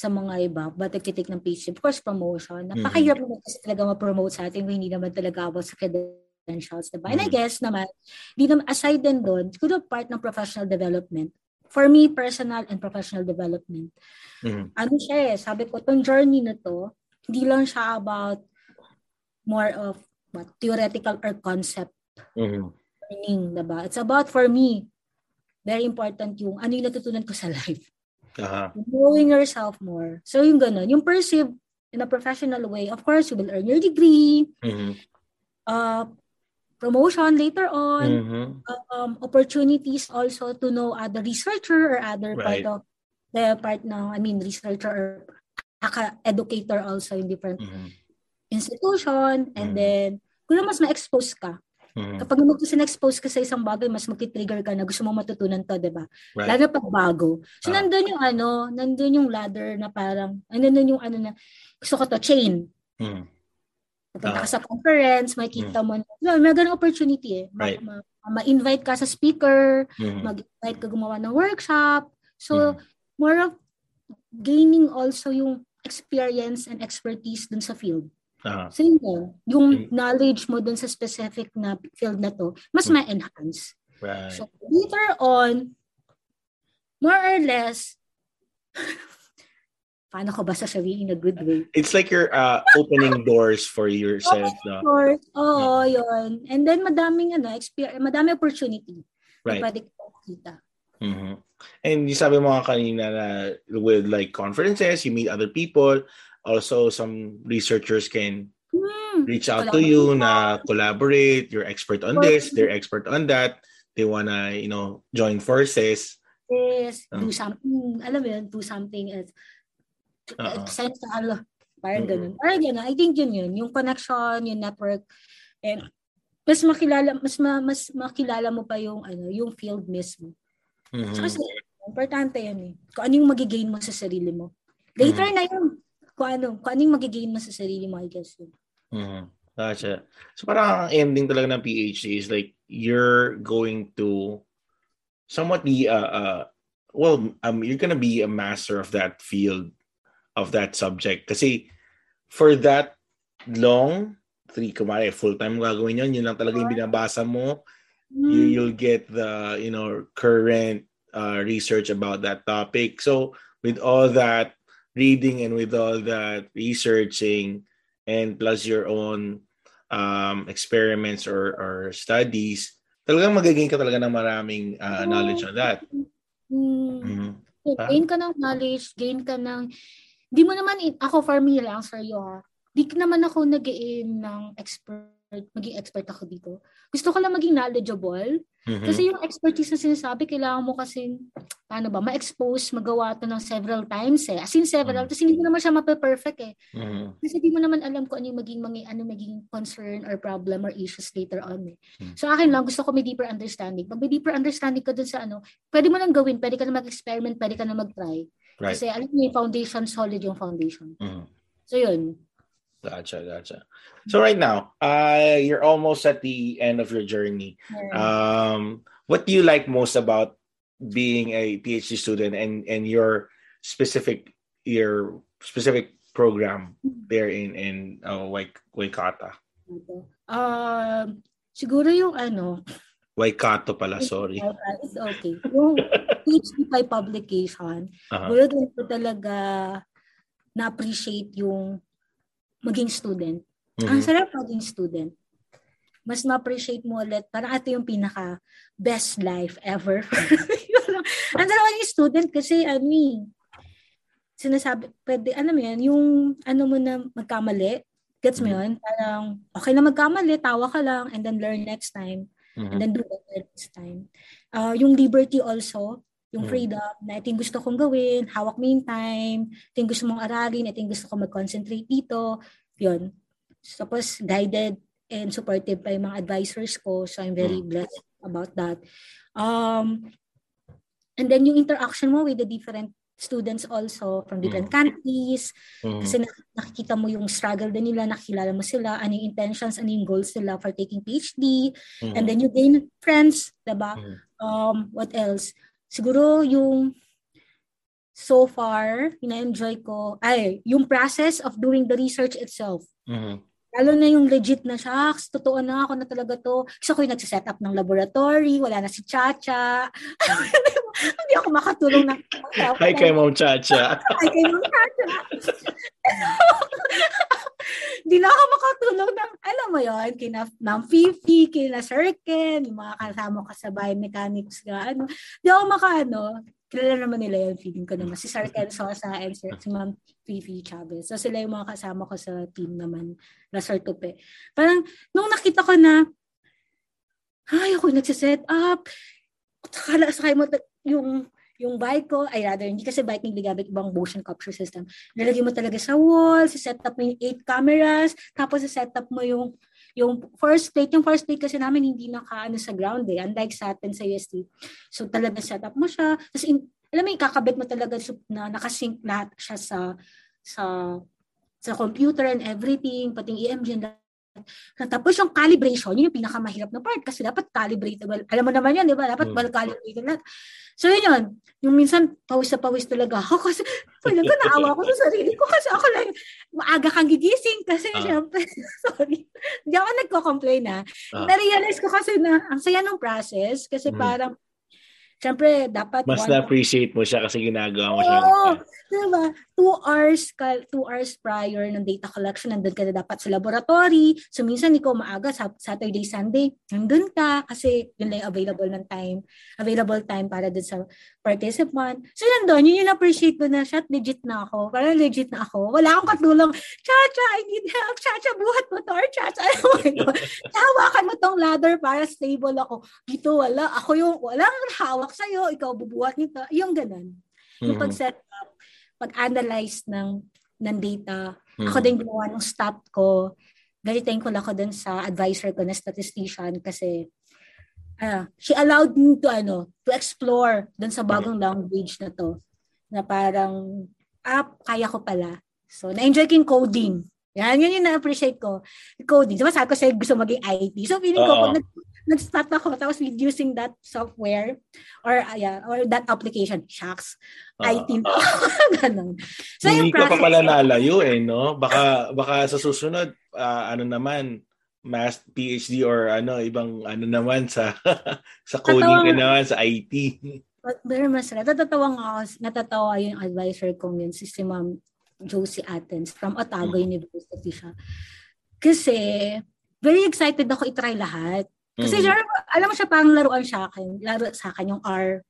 sa mga iba, but nagtitik ng PhD. Of course, promotion. Mm-hmm. Napakahirap mm-hmm. naman kasi talaga ma-promote sa atin kung hindi naman talaga about sa credentials, diba? Mm-hmm. And I guess naman, di naman, aside din doon, siguro part ng professional development. For me, personal and professional development. Mm-hmm. Ano siya eh, sabi ko, tong journey na to, hindi lang siya about more of what, theoretical or concept mm-hmm. learning, diba? It's about, for me, very important yung ano yung natutunan ko sa life. Uh-huh. Knowing yourself more. So yung ganun, yung perceive in a professional way, of course, you will earn your degree, mm-hmm. uh, promotion later on, mm-hmm. um, opportunities also to know other researcher or other right. part of the part ng, I mean, researcher or educator also in different mm-hmm. Institution, and mm-hmm. then, kung mas ma-expose ka, Mm-hmm. Kapag mo expose ka sa isang bagay, mas magti-trigger ka na gusto mo matutunan to, di ba? Right. Lalo pag bago. So, uh nandun yung ano, nandun yung ladder na parang, nandun yung ano na, gusto ko to, chain. Mm-hmm. Pupunta uh ka sa conference, makikita mm-hmm. mo. No, may ganung opportunity eh. Right. Ma- ma- ma-invite ka sa speaker, mm-hmm. mag-invite ka gumawa ng workshop. So, mm-hmm. more of gaining also yung experience and expertise dun sa field. Uh-huh. So yun, yung knowledge mo dun sa specific na field na to, mas mm. ma-enhance. Right. So later on, more or less, paano ko ba sasabihin in a good way? It's like you're uh, opening doors for yourself. no? doors. Oo, yeah. yun. And then madaming ano, experience, madami opportunity. Right. Na pwede kita. Mm-hmm. And you sabi mo kanina na with like conferences, you meet other people, also some researchers can hmm. reach out to you na collaborate you're expert on this they're expert on that. They wanna you know join forces. Yes um, do something. Alam mo yun do something else uh-uh. send sa ano parang mm-hmm. ganun. Parang ganun. I think yun yun yung connection yung network and mas makilala mas ma, mas makilala mo pa yung ano yung field mismo. Mm-hmm. so, kasi importante yan eh kung ano yung magigain mo sa sarili mo. Later mm-hmm. na yun kung ano, kung ano yung magigain mo sa sarili mo, I guess. Mm-hmm. Gotcha. So parang ang ending talaga ng PhD is like you're going to somewhat be a, a well, um, you're gonna be a master of that field of that subject. Kasi for that long, three, kumari, full-time gagawin yun, yun lang talaga yung binabasa mo. Mm. You, you'll get the, you know, current uh, research about that topic. So with all that, reading and with all that researching and plus your own um, experiments or, or studies, talagang magiging ka talaga ng maraming uh, knowledge on that. Mm. Mm-hmm. So, gain ka ng knowledge, gain ka ng... Di mo naman, ako for me lang, for you ha, di naman ako nag ng expert maging expert ako dito. Gusto ko lang maging knowledgeable. Mm-hmm. Kasi yung expertise na sinasabi, kailangan mo kasi, paano ba, ma-expose, magawa to ng several times eh. As in several, mm-hmm. kasi hindi mo naman siya mape-perfect eh. Mm-hmm. Kasi di mo naman alam kung ano yung maging, maging, ano maging concern or problem or issues later on eh. Mm-hmm. So akin lang, gusto ko may deeper understanding. Pag may deeper understanding ka dun sa ano, pwede mo lang gawin, pwede ka na mag-experiment, pwede ka na mag-try. Right. Kasi alam mo yung foundation, solid yung foundation. Mm-hmm. So yun. Gotcha, gotcha. So right now, uh, you're almost at the end of your journey. Um, what do you like most about being a PhD student and and your specific your specific program there in in uh, Waikata? Um, siguro yung ano. Waikato pala, sorry. It's okay. Yung PhD by publication, uh-huh. doon ko talaga na-appreciate yung maging student. Mm-hmm. Ang sarap maging student. Mas ma-appreciate mo ulit. Parang ito yung pinaka best life ever. ang dalawa yung student kasi ano eh, sinasabi, pwede, alam mo yan, yung ano mo na magkamali, gets mo mm-hmm. yun? Parang, okay na magkamali, tawa ka lang, and then learn next time. Mm-hmm. And then do better next time. Uh, yung liberty also, yung mm-hmm. freedom, na ito yung gusto kong gawin, hawak mo yung time, ito yung gusto mong aralin, ito yung gusto kong mag-concentrate dito, yun. Tapos, guided and supportive pa yung mga advisors ko, so I'm very mm-hmm. blessed about that. Um, and then yung interaction mo with the different students also from different mm. countries. Mm. Kasi nakikita mo yung struggle din nila, nakilala mo sila, ano yung intentions, ano yung goals nila for taking PhD. Mm. And then you gain friends, diba? Mm. Um, what else? Siguro yung so far, ina-enjoy ko, ay, yung process of doing the research itself. Mm-hmm. Lalo na yung legit na, shucks, totoo na ako na talaga to. Gusto ko yung nagsiset up ng laboratory, wala na si Chacha. Hindi ako makatulong ng... Hi kay Mom Chacha. Hi kay Mom Chacha. Hindi na ako makatulong ng, alam mo yon kina ng Fifi, kina Sir Ken, yung mga kasama ko sa bahay mechanics ga, ano. Hindi ako makaano, kilala naman nila yung feeling ko naman. Si Sir Ken Sosa and si, si Ma'am Fifi Chavez. So sila yung mga kasama ko sa team naman na Sir Tupe. Parang nung nakita ko na ay ako nagsiset up sakala sakay mo yung yung bike ko, ay rather, hindi kasi bike yung gamit ibang motion capture system. Nalagay mo talaga sa wall, si set up mo yung eight cameras, tapos si set up mo yung yung first plate, yung first plate kasi namin hindi naka ano sa ground eh, unlike sa atin sa UST. So talaga set up mo siya. Tapos in, alam mo, kakabit mo talaga na nakasync lahat siya sa sa sa computer and everything, pati EMG and tapos yung calibration, yun yung pinakamahirap na part kasi dapat calibratable. Alam mo naman yan, di ba? Dapat mm. well calibrated lahat. So yun yun. Yung minsan, pawis na pawis talaga ako kasi talaga naawa ko sa sarili ko kasi ako lang, maaga kang gigising kasi uh. syempre, sorry. Hindi ako nagko-complain na. Uh. Na-realize ko kasi na ang saya ng process kasi mm. parang Siyempre, dapat... Mas na-appreciate mo siya kasi ginagawa mo siya. Oo, diba? Two hours, two hours prior ng data collection, nandun ka na dapat sa laboratory. So, minsan ikaw maaga, Saturday, Sunday, nandun ka kasi yun lang available ng time, available time para dun sa participant. So, nandun, yun yung appreciate ko na, shot, legit na ako. Parang legit na ako. Wala akong katulong, Chacha, I need help. Chacha, buhat mo to. Or Chacha, God. Hawakan mo tong ladder para stable ako. Dito, wala. Ako yung, walang hawak sa'yo, ikaw bubuhat nito. Yung ganun. Mm-hmm. Yung pag-set up, pag-analyze ng, ng data. Mm-hmm. Ako din ginawa ng stat ko. Very thankful ako dun sa advisor ko na statistician kasi uh, she allowed me to ano to explore dun sa bagong language na to na parang ah kaya ko pala so na-enjoy ko yung coding yan yun yung na-appreciate ko coding diba sabi ko sa'yo gusto maging IT so feeling ko pag nag nag-start ako tapos with using that software or uh, yeah, or that application. Shucks. Uh, IT uh, ganun. So hindi ka pa pala nalayo eh, no? Baka baka sa susunod uh, ano naman mass PhD or ano ibang ano naman sa sa coding ka naman sa IT. Pero mas natatawa nga ako, natatawa yung advisor ko yun, si, si Ma'am Josie Athens from Otago mm. University siya. Kasi very excited ako i-try lahat. Kasi mm-hmm. Alam mo siya, parang laruan sa akin. Laro sa akin yung R.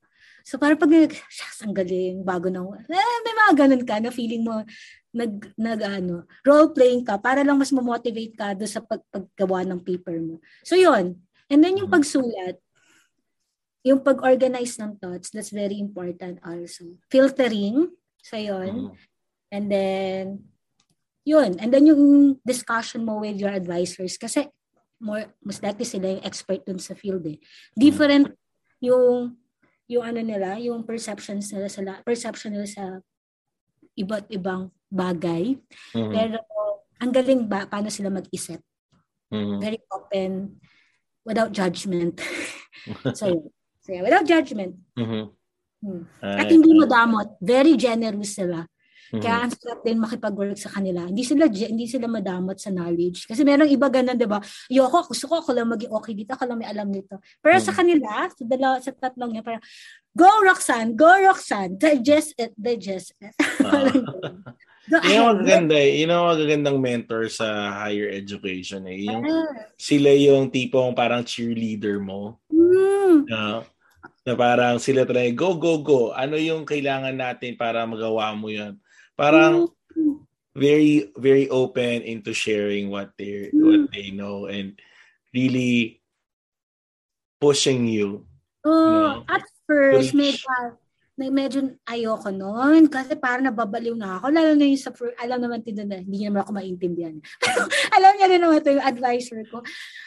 So parang pag, shucks, ang galing, bago na, eh, may mga ganun ka na feeling mo, nag, nag ano, role playing ka para lang mas mo-motivate ka do sa pag, paggawa ng paper mo. So yun. And then yung mm-hmm. pagsulat, yung pag-organize ng thoughts, that's very important also. Filtering, so yun. Mm-hmm. And then, yun. And then yung discussion mo with your advisors. Kasi more mas dati sila yung expert dun sa field eh. Different yung yung ano nila, yung perceptions nila sa perception nila sa iba't ibang bagay. Mm-hmm. Pero ang galing ba paano sila mag-isip. Mm-hmm. Very open without judgment. so, so yeah, without judgment. Mm-hmm. Hmm. At hindi mo damot. Very generous sila. Mm-hmm. Kaya ang sarap din makipag-work sa kanila. Hindi sila hindi sila madamot sa knowledge. Kasi merong iba ganun, 'di ba? Yoko, gusto ko ako lang maging okay dito, ako lang may alam nito. Pero mm-hmm. sa kanila, sa dalawa sa tatlong niya, parang go Roxanne, go Roxanne, digest it, digest it. Uh, yun ang magaganda eh. Yun ang magagandang mentor sa higher education eh. Yung, ah. Sila yung tipong parang cheerleader mo. Mm. Uh, Na parang sila try, go, go, go. Ano yung kailangan natin para magawa mo yun? Parang mm. very, very open into sharing what they mm. what they know and really pushing you. Oh, you know, at first, may medyo ayoko noon kasi parang nababaliw na ako. Lalo na yung sa, alam naman din na hindi naman ako maintindihan. alam niya rin naman ito yung advisor ko.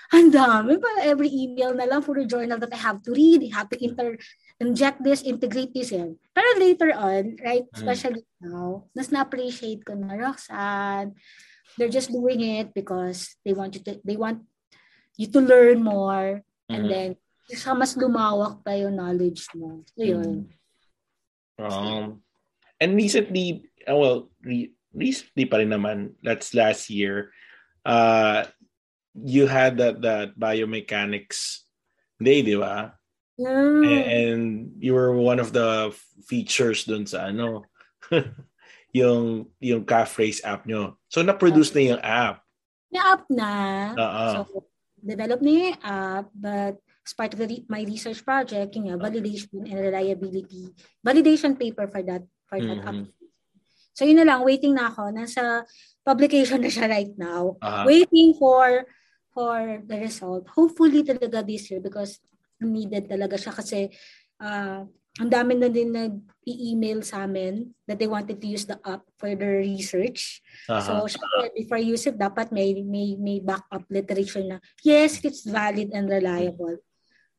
Ang dami pa every email na lang for the journal that I have to read. I have to inter inject this, integrate this yan. Pero later on, right, hmm. especially mm. now, mas na-appreciate ko na, Roxanne, they're just doing it because they want you to, they want you to learn more mm. and then sa mas lumawak pa yung knowledge mo. So, yun. Mm. Um, and recently, uh, well, re- recently pa rin naman, that's last year, uh, you had that, that biomechanics day, di ba? Mm. And, and you were one of the features dun sa ano, yung yung calf race app nyo. So, na-produce na yung app. May app na. Uh-uh. So, develop na yung app, but as part of the re- my research project, yung validation and reliability, validation paper for that for that mm-hmm. app. So yun na lang, waiting na ako. Nasa publication na siya right now. Uh-huh. Waiting for for the result. Hopefully talaga this year because needed talaga siya kasi uh, ang dami na din nag-email sa amin that they wanted to use the app for their research. Uh-huh. So, syempre, before you use it, dapat may, may, may backup literature na, yes, it's valid and reliable.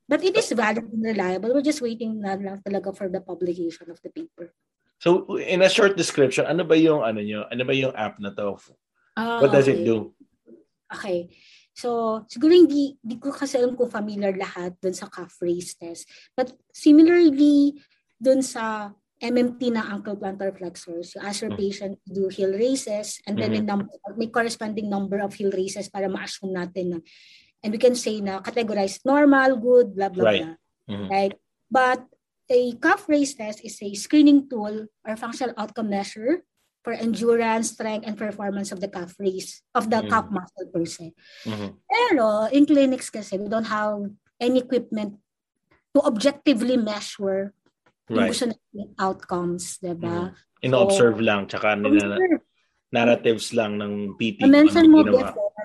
But it is valid and reliable. We're just waiting na lang talaga for the publication of the paper. So, in a short description, ano ba yung ano nyo? Ano ba yung app na to? Uh, What does okay. it do? Okay. So, siguro hindi, hindi ko kasi alam kung familiar lahat dun sa calf raise test. But similarly, dun sa MMT na ankle plantar flexors, you ask your mm-hmm. patient to do heel raises and then mm-hmm. may, number, may corresponding number of heel raises para ma-assume natin na and we can say na categorize normal, good, blah, blah, right. blah. Mm-hmm. Right? But a calf raise test is a screening tool or functional outcome measure for endurance, strength, and performance of the calf raise, of the mm-hmm. calf muscle per se. Mm-hmm. Pero in clinics kasi, we don't have any equipment to objectively measure right. yung gusto natin outcomes, diba? Mm-hmm. In-observe so, lang, tsaka nila, narratives lang ng PT. Na-mention mo before,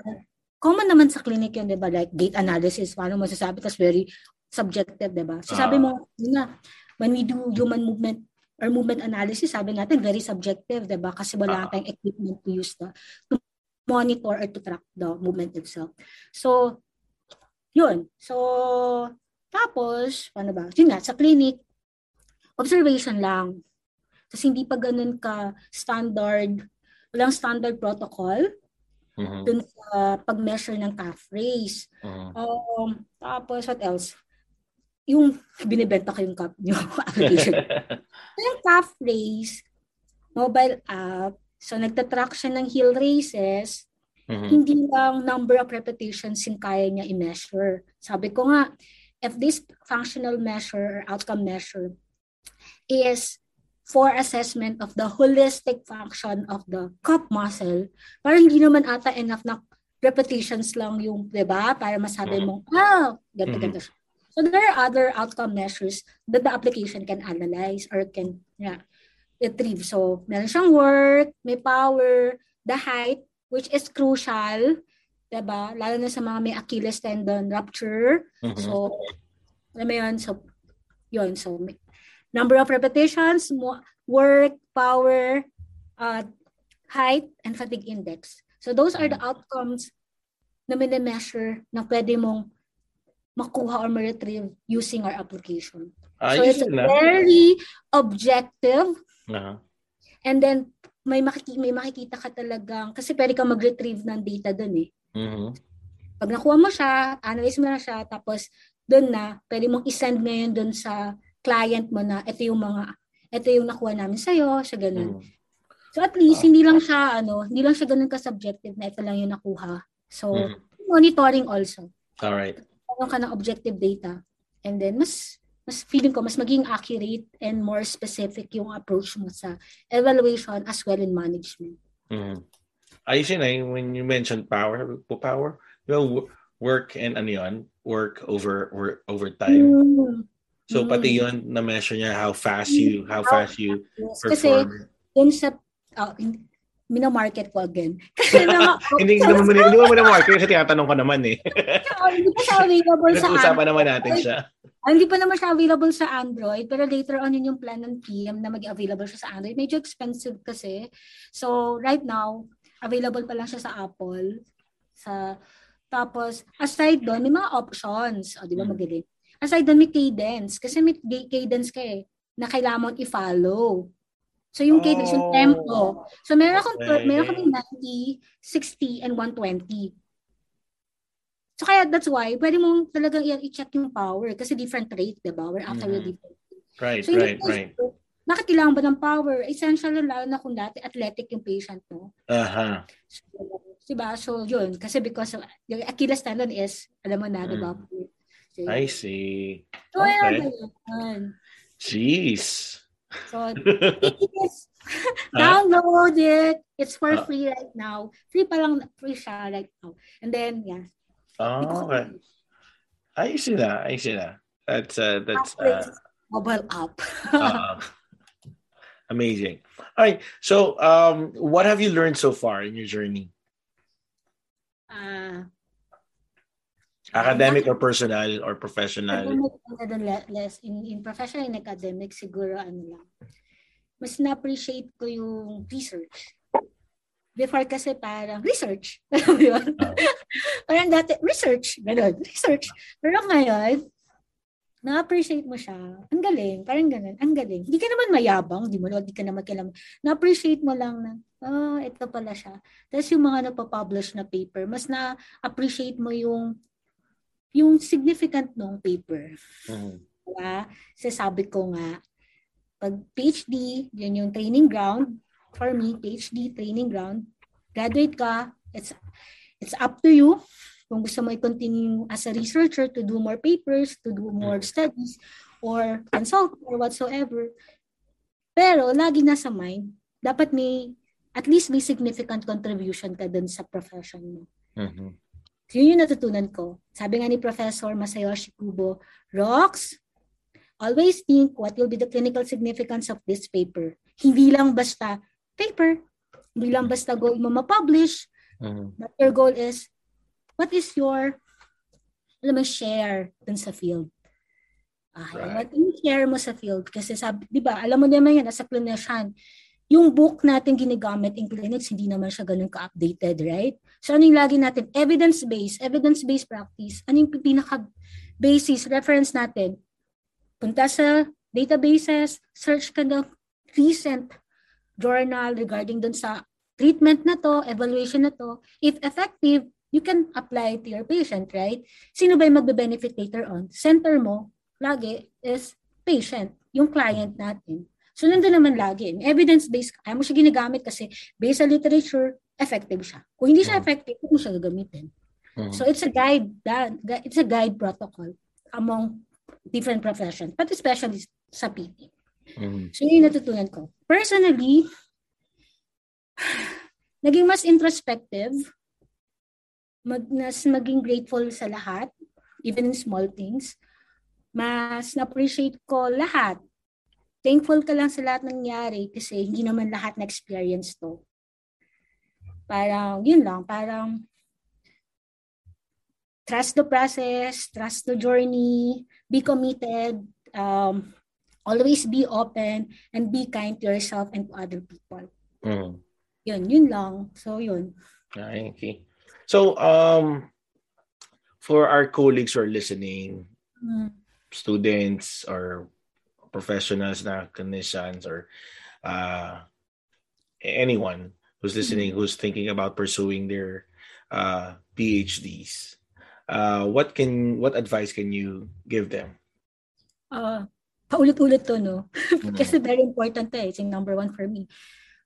common naman sa clinic yun, di ba? Like gait analysis, paano masasabi? Tapos very subjective, di ba? So sabi mo, yun na, when we do human movement or movement analysis, sabi natin, very subjective, di ba? Kasi wala uh, tayong equipment to use the, to monitor or to track the movement itself. So, yun. So, tapos, paano ba? Yun nga, sa clinic, observation lang. Kasi hindi pa ganun ka standard, walang standard protocol mm-hmm. dun sa pag-measure ng calf raise. Mm-hmm. Um, tapos, what else? Yung binibenta yung calf, yung application. yung calf raise, mobile app, so nagtatrack siya ng heel raises, mm-hmm. hindi lang number of repetitions yung kaya niya i-measure. Sabi ko nga, if this functional measure or outcome measure is for assessment of the holistic function of the cup muscle, parang hindi naman ata enough na repetitions lang yung, di ba? Para masabi mm-hmm. mong, ah, ganda, mm-hmm. siya. So there are other outcome measures that the application can analyze or can yeah, retrieve. So meron siyang work, may power, the height, which is crucial, diba? Lalo na sa mga may Achilles tendon rupture. Mm-hmm. So, alam mo yun, so, yun, so, may, number of repetitions, work, power, uh, height, and fatigue index. So those are the mm. outcomes na minimeasure na pwede mong makuha or ma-retrieve using our application. Ah, so it's na. very objective. Uh-huh. And then may makikita, may makikita ka talagang kasi pwede ka mag-retrieve ng data doon eh. Mm-hmm. Pag nakuha mo siya, analyze mo na siya, tapos doon na, pwede mong isend ngayon doon sa client mo na ito yung mga ito yung nakuha namin sa iyo, sa ganun. Mm. So at least hindi lang siya ano, hindi lang siya ganun ka subjective na ito lang yung nakuha. So mm. monitoring also. All right. Meron ka ng objective data. And then mas mas feeling ko mas maging accurate and more specific yung approach mo sa evaluation as well in management. Mm. Ayos yun eh, when you mentioned power, power, well, work and ano yun, work over, over, over time. Mm So mm. pati yon na measure niya how fast you how fast you yes. perform. Kasi dun sa uh, minamarket ko again. Kasi mga, hindi, hindi, mo, hindi mo minamarket kasi tinatanong ko naman eh. hindi pa siya available sa Usapan naman natin siya. Ah, hindi pa naman siya available sa Android, pero later on yun yung plan ng PM na mag available siya sa Android. Medyo expensive kasi. So right now, available pa lang siya sa Apple. Sa tapos, aside doon, may mga options. O, di ba, hmm. magaling. Aside doon, may cadence. Kasi may cadence ka eh, na kailangan mong i-follow. So, yung oh, cadence, yung tempo. So, meron akong, okay. meron akong 90, 60, and 120. So, kaya that's why, pwede mong talagang i-check yung power kasi different rate, di ba? We're after mm-hmm. different Right, so, right, right. Bakit kailangan ba ng power? Essential lalo na kung dati athletic yung patient mo. Aha. Uh-huh. So, Diba? So, yun. Kasi because of, yung Achilles tendon is, alam mo na, mm. diba? So, I see. So, okay. Ayun, Jeez. So, please, download it. It's for uh, free right now. Free pa lang, free siya right now. And then, yeah. Oh, okay. I see that. I see that. That's, uh, that's, uh, mobile app. uh, amazing. All right. So, um, what have you learned so far in your journey? uh, academic or personal or professional? Less in, in professional and academic siguro ano lang. Mas na-appreciate ko yung research. Before kasi parang research. uh, parang dati, research. Ganun, research. Pero ngayon, na-appreciate mo siya. Ang galing. Parang ganun. Ang galing. Hindi ka naman mayabang. Hindi mo, hindi ka naman kailangan. Na-appreciate mo lang na, oh, ito pala siya. Tapos yung mga napapublish na paper, mas na-appreciate mo yung yung significant ng paper. Mm-hmm. Diba? Sasabi ko nga, pag PhD, yun yung training ground. For me, PhD, training ground. Graduate ka, it's, it's up to you kung gusto mo i-continue as a researcher to do more papers, to do more mm. studies, or consult, or whatsoever. Pero lagi nasa mind, dapat may, at least may significant contribution ka dun sa profession mo. Mm-hmm. So yun yung natutunan ko. Sabi nga ni Professor Masayoshi Kubo, Rox, always think what will be the clinical significance of this paper. Hindi lang basta paper, hindi lang basta goal mo ma-publish, mm-hmm. but your goal is what is your, alam mo, share dun sa field? Ah, right. What yung share mo sa field? Kasi sabi, di ba, alam mo naman yan, as a clinician, yung book natin ginagamit in clinics, hindi naman siya ganun ka-updated, right? So ano yung lagi natin? Evidence-based, evidence-based practice. Ano yung pinaka-basis, reference natin? Punta sa databases, search ka ng recent journal regarding dun sa treatment na to, evaluation na to. If effective, you can apply to your patient, right? Sino ba yung magbe-benefit later on? Center mo, lagi, is patient, yung client natin. So, nandun naman lagi. Evidence-based, kaya mo siya ginagamit kasi based sa literature, effective siya. Kung hindi siya mm. effective, mo siya gagamitin. Mm-hmm. So, it's a guide, that, it's a guide protocol among different professions, but especially sa PT. Mm-hmm. So, yun yung natutunan ko. Personally, naging mas introspective mag, mas maging grateful sa lahat, even in small things. Mas na-appreciate ko lahat. Thankful ka lang sa lahat ng nangyari kasi hindi naman lahat na experience to. Parang, yun lang, parang trust the process, trust the journey, be committed, um, always be open, and be kind to yourself and to other people. Mm. Yun, yun lang. So, yun. Okay. So, um, for our colleagues who are listening, mm. students or professionals na clinicians or uh, anyone who's listening, mm. who's thinking about pursuing their uh, PhDs, uh, what can what advice can you give them? Uh, paulit-ulit to, no? Mm. Kasi very important to eh. It's number one for me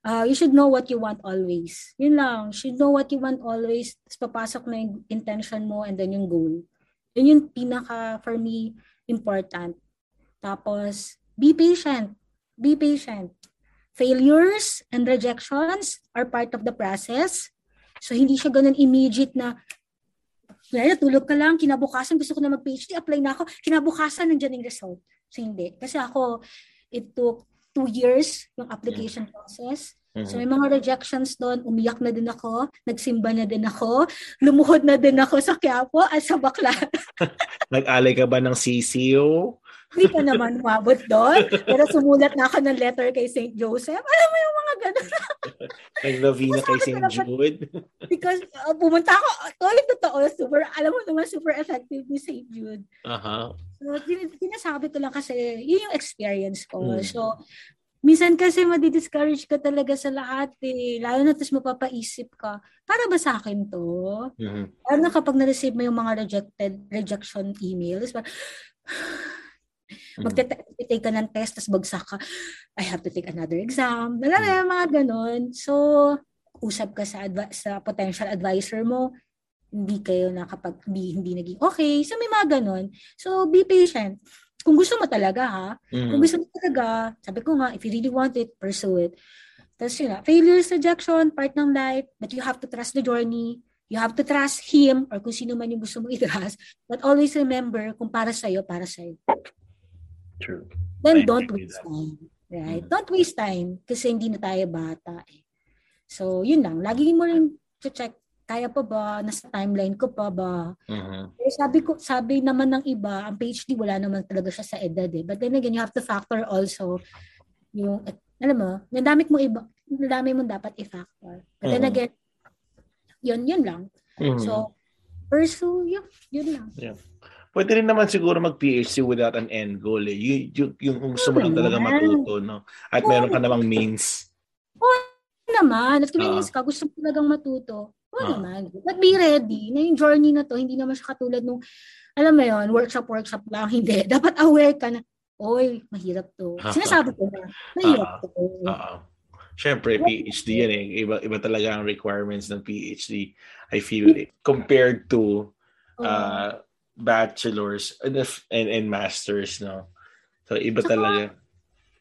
uh, you should know what you want always. Yun lang. You should know what you want always. Tapos papasok na yung intention mo and then yung goal. Yun yung pinaka, for me, important. Tapos, be patient. Be patient. Failures and rejections are part of the process. So, hindi siya ganun immediate na Kaya tulog ka lang, kinabukasan gusto ko na mag-PhD, apply na ako, kinabukasan nandiyan yung result. So hindi. Kasi ako, it took two years yung application process. Mm-hmm. So may mga rejections doon, umiyak na din ako, nagsimba na din ako, lumuhod na din ako sa Quiapo at sa Bakla. Nag-alay ka ba ng CCO? Hindi pa naman umabot doon. Pero sumulat na ako ng letter kay St. Joseph. Alam mo yung mga ganun. Nag-novena kay St. Jude. Because uh, pumunta ako, totally totoo, super, alam mo naman, super effective ni St. Jude. Aha. Uh-huh. So, sinasabi ko lang kasi, yun yung experience ko. Hmm. So, minsan kasi madi-discourage ka talaga sa lahat eh. Lalo na tapos mapapaisip ka, para ba sa akin to? Mm-hmm. Lalo na kapag na-receive mo yung mga rejected, rejection emails, parang. Magte-take ka ng test, tapos bagsak ka, I have to take another exam. Wala na mm. mga ganun. So, usap ka sa, adv- sa potential advisor mo, hindi kayo nakapag, hindi, hindi naging okay. So, may mga ganun. So, be patient. Kung gusto mo talaga, ha? Mm-hmm. Kung gusto mo talaga, sabi ko nga, if you really want it, pursue it. Tapos yun na, failure, rejection, part ng life, but you have to trust the journey. You have to trust him or kung sino man yung gusto mong i-trust. But always remember, kung para sa'yo, para sa'yo. True. Then I don't waste that. time. Right? Mm-hmm. Don't waste time kasi hindi na tayo bata eh. So, yun lang. Lagi mo rin check kaya pa ba? Nasa timeline ko pa ba? Uh-huh. Eh, sabi ko, sabi naman ng iba, ang PhD wala naman talaga siya sa edad eh. But then again, you have to factor also yung, alam mo, nadamit mo iba, nadami mo dapat i-factor. But uh-huh. then again, yun, yun lang. Uh-huh. So, pursue, yun, yun lang. Yeah. Pwede rin naman siguro mag-PhD without an end goal eh. Y- yung, yung gusto mo lang talaga matuto, no? At meron ka namang means. Oo naman. At kung uh, means ka, gusto mo talagang matuto. Oo uh, naman. But be ready na yung journey na to, hindi naman siya katulad nung, alam mo yon workshop, workshop lang. Hindi. Dapat aware ka na, oy, mahirap to. Sinasabi ko na, mahirap to. Uh, Siyempre, PhD yan eh. Iba, iba talaga ang requirements ng PhD. I feel it. Compared to uh, bachelors and, and, and masters, no? So, iba Saka, talaga.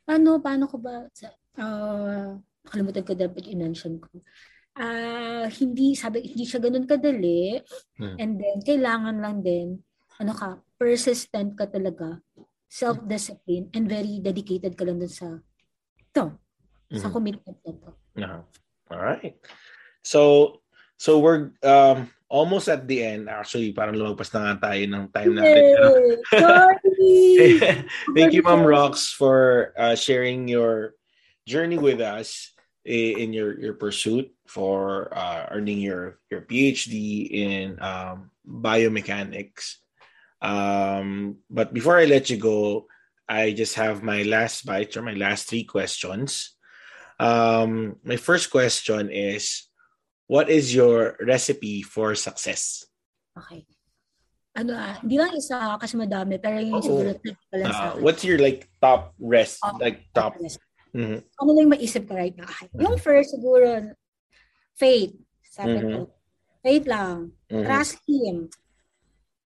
Ano, paano ko ba, uh, nakalimutan ko dapat i-mention ko. Uh, hindi, sabi, hindi siya ganun kadali. Hmm. And then, kailangan lang din, ano ka, persistent ka talaga, self-discipline, and very dedicated ka lang dun sa, ito, mm-hmm. sa commitment na to. Uh-huh. All right. So, so we're, um, almost at the end. Actually, parang lumagpas na nga tayo ng time natin. Sorry! Thank you, Ma'am Rox, for uh, sharing your journey with us in your, your pursuit for uh, earning your, your PhD in um, biomechanics. Um, but before I let you go, I just have my last bite or my last three questions. Um, my first question is, what is your recipe for success? Okay. Ano ah, hindi lang isa kasi madami, pero yung oh, siguro pala uh, sa What's your like top rest, oh, like top? Rest. Mm-hmm. Ano lang maisip ko right now? Mm-hmm. Yung first siguro, faith. Sabi mm-hmm. ko, faith lang. Mm-hmm. Trust Him.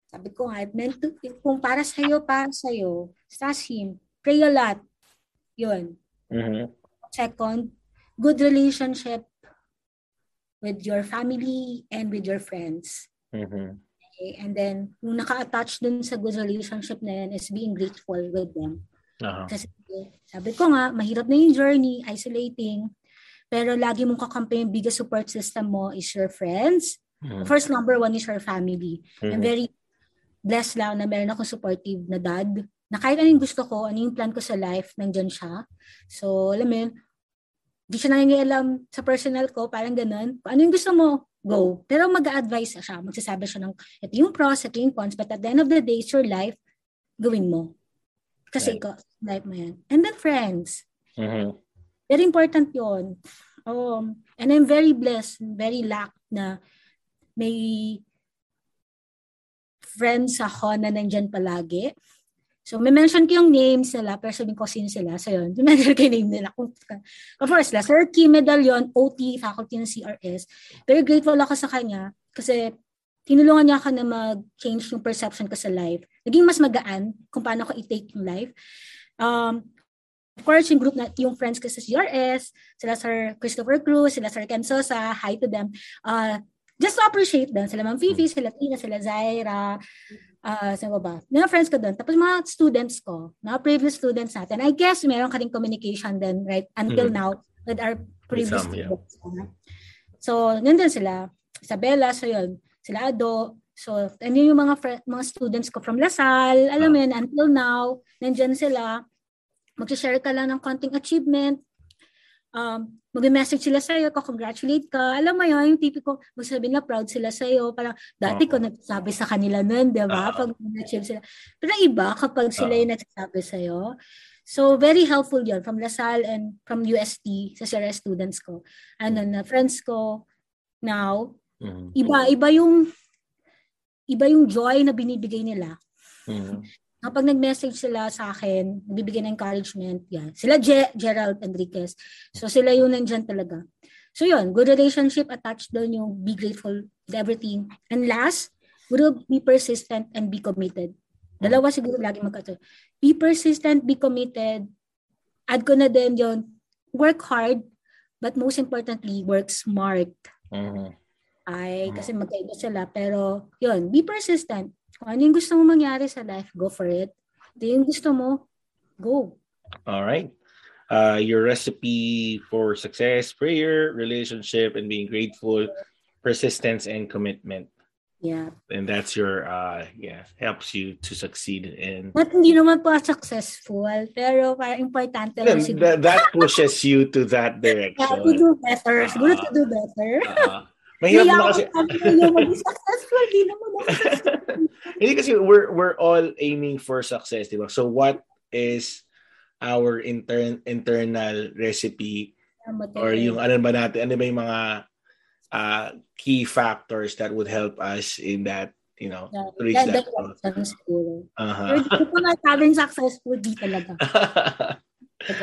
Sabi ko nga, meant to, kung para sa'yo, para sa'yo, trust Him. Pray a lot. Yun. Mm-hmm. Second, good relationship with your family and with your friends. Mm-hmm. Okay? And then, yung naka-attach dun sa good relationship na yan is being grateful with them. Uh-huh. Kasi sabi ko nga, mahirap na yung journey, isolating, pero lagi mong kakampi yung biggest support system mo is your friends. Mm-hmm. First number one is your family. Mm-hmm. I'm very blessed lang na meron akong supportive na dad na kahit anong gusto ko, ano yung plan ko sa life, nandyan siya. So, alam mo yun, di siya nangingialam sa personal ko, parang ganun. Ano yung gusto mo, go. Pero mag-a-advise siya, magsasabi siya ng, ito yung pros, ito yung cons, but at the end of the day, it's your life, gawin mo. Kasi right. ikaw, life mo yan. And then friends. Mm-hmm. Very important yon Um, and I'm very blessed, very luck na may friends ako na nandyan palagi So, may mention ko yung names nila, pero sabihin ko sino sila. So, yun. Mention ko yung name nila. Of course, sila. Sir Kim Medallion, OT, faculty ng CRS. Very grateful ako sa kanya kasi tinulungan niya ako na mag-change yung perception ko sa life. Naging mas magaan kung paano ko i-take yung life. Um, of course, yung group na, yung friends ko sa CRS, sila Sir Christopher Cruz, sila Sir Ken Sosa, hi to them. Uh, just to appreciate them. Sila Ma'am Fifi, sila Tina, sila Zaira, uh, sino ba? Mga friends ko doon. Tapos mga students ko, mga previous students natin. I guess meron ka rin communication din, right? Until mm-hmm. now, with our previous some, students. Yeah. So, nandun sila. Isabella, so yun. Sila Ado. So, and yun yung mga fr- mga students ko from Lasal. Alam mo yun, until now, nandyan sila. Mag-share ka lang ng konting achievement um, mag-message sila sa iyo, congratulate ka. Alam mo yun, yung tipiko, magsabi na proud sila sa iyo. Parang dati ko nagsasabi sa kanila nun, di ba? Uh-huh. Pag na-achieve sila. Pero iba kapag sila uh-huh. yung nagsasabi sa iyo. So, very helpful yun from Lasal and from UST sa Sierra students ko. Ano na, friends ko now, mm-hmm. iba, iba yung iba yung joy na binibigay nila. Mm-hmm kapag nag-message sila sa akin, bibigyan ng encouragement, yan. Sila Ge- Gerald Enriquez. So sila yun nandyan talaga. So yun, good relationship attached doon yung be grateful with everything. And last, will be persistent and be committed. Dalawa siguro lagi magkato. Be persistent, be committed. Add ko na din yon work hard, but most importantly, work smart. Mm-hmm. Ay, kasi magkaiba sila. Pero, yun, be persistent. Kung ano yung gusto mo mangyari sa life, go for it. Ito yung gusto mo, go. All right. Uh, your recipe for success, prayer, relationship, and being grateful, persistence, and commitment. Yeah. And that's your, uh, yeah, helps you to succeed in. But hindi naman po successful, pero parang importante lang siguro. That, that pushes you to that direction. Yeah, to do better. Uh, siguro to do better. Uh, Mahirap mo kasi. successful, di naman Hindi kasi we're we're all aiming for success, di ba? So what is our intern internal recipe or yung ano ba natin, ano ba yung mga uh, key factors that would help us in that you know, yeah, to reach that, that goal. Uh-huh. Hindi ko nasabing successful di talaga.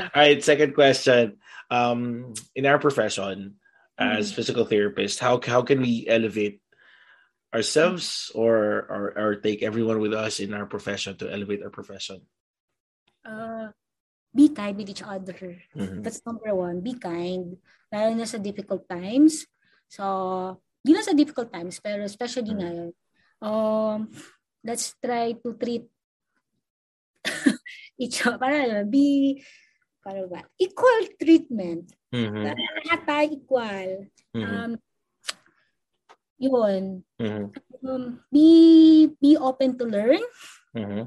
All right, second question. Um, in our profession, as mm-hmm. physical therapists how how can we elevate ourselves or, or or take everyone with us in our profession to elevate our profession uh be kind with each other mm-hmm. that's number one be kind lalo na sa difficult times so di na sa difficult times pero especially mm-hmm. ngayon um let's try to treat each other para be para ba equal treatment Mm-hmm. Lahat tayo equal. Mm-hmm. Um, yun. Mm-hmm. Um, be be open to learn. Mm-hmm.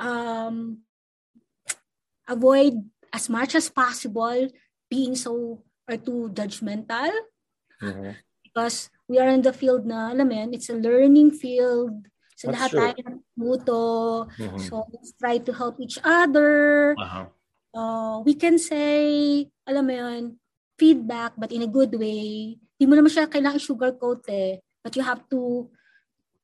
Um, avoid as much as possible being so or too judgmental. Mm-hmm. Because we are in the field na, alam mo it's a learning field. So That's lahat true. tayo natuto. Mm-hmm. So let's try to help each other. Uh-huh uh, we can say, alam mo yun, feedback but in a good way. Hindi mo naman siya kailangan sugarcoat eh. But you have to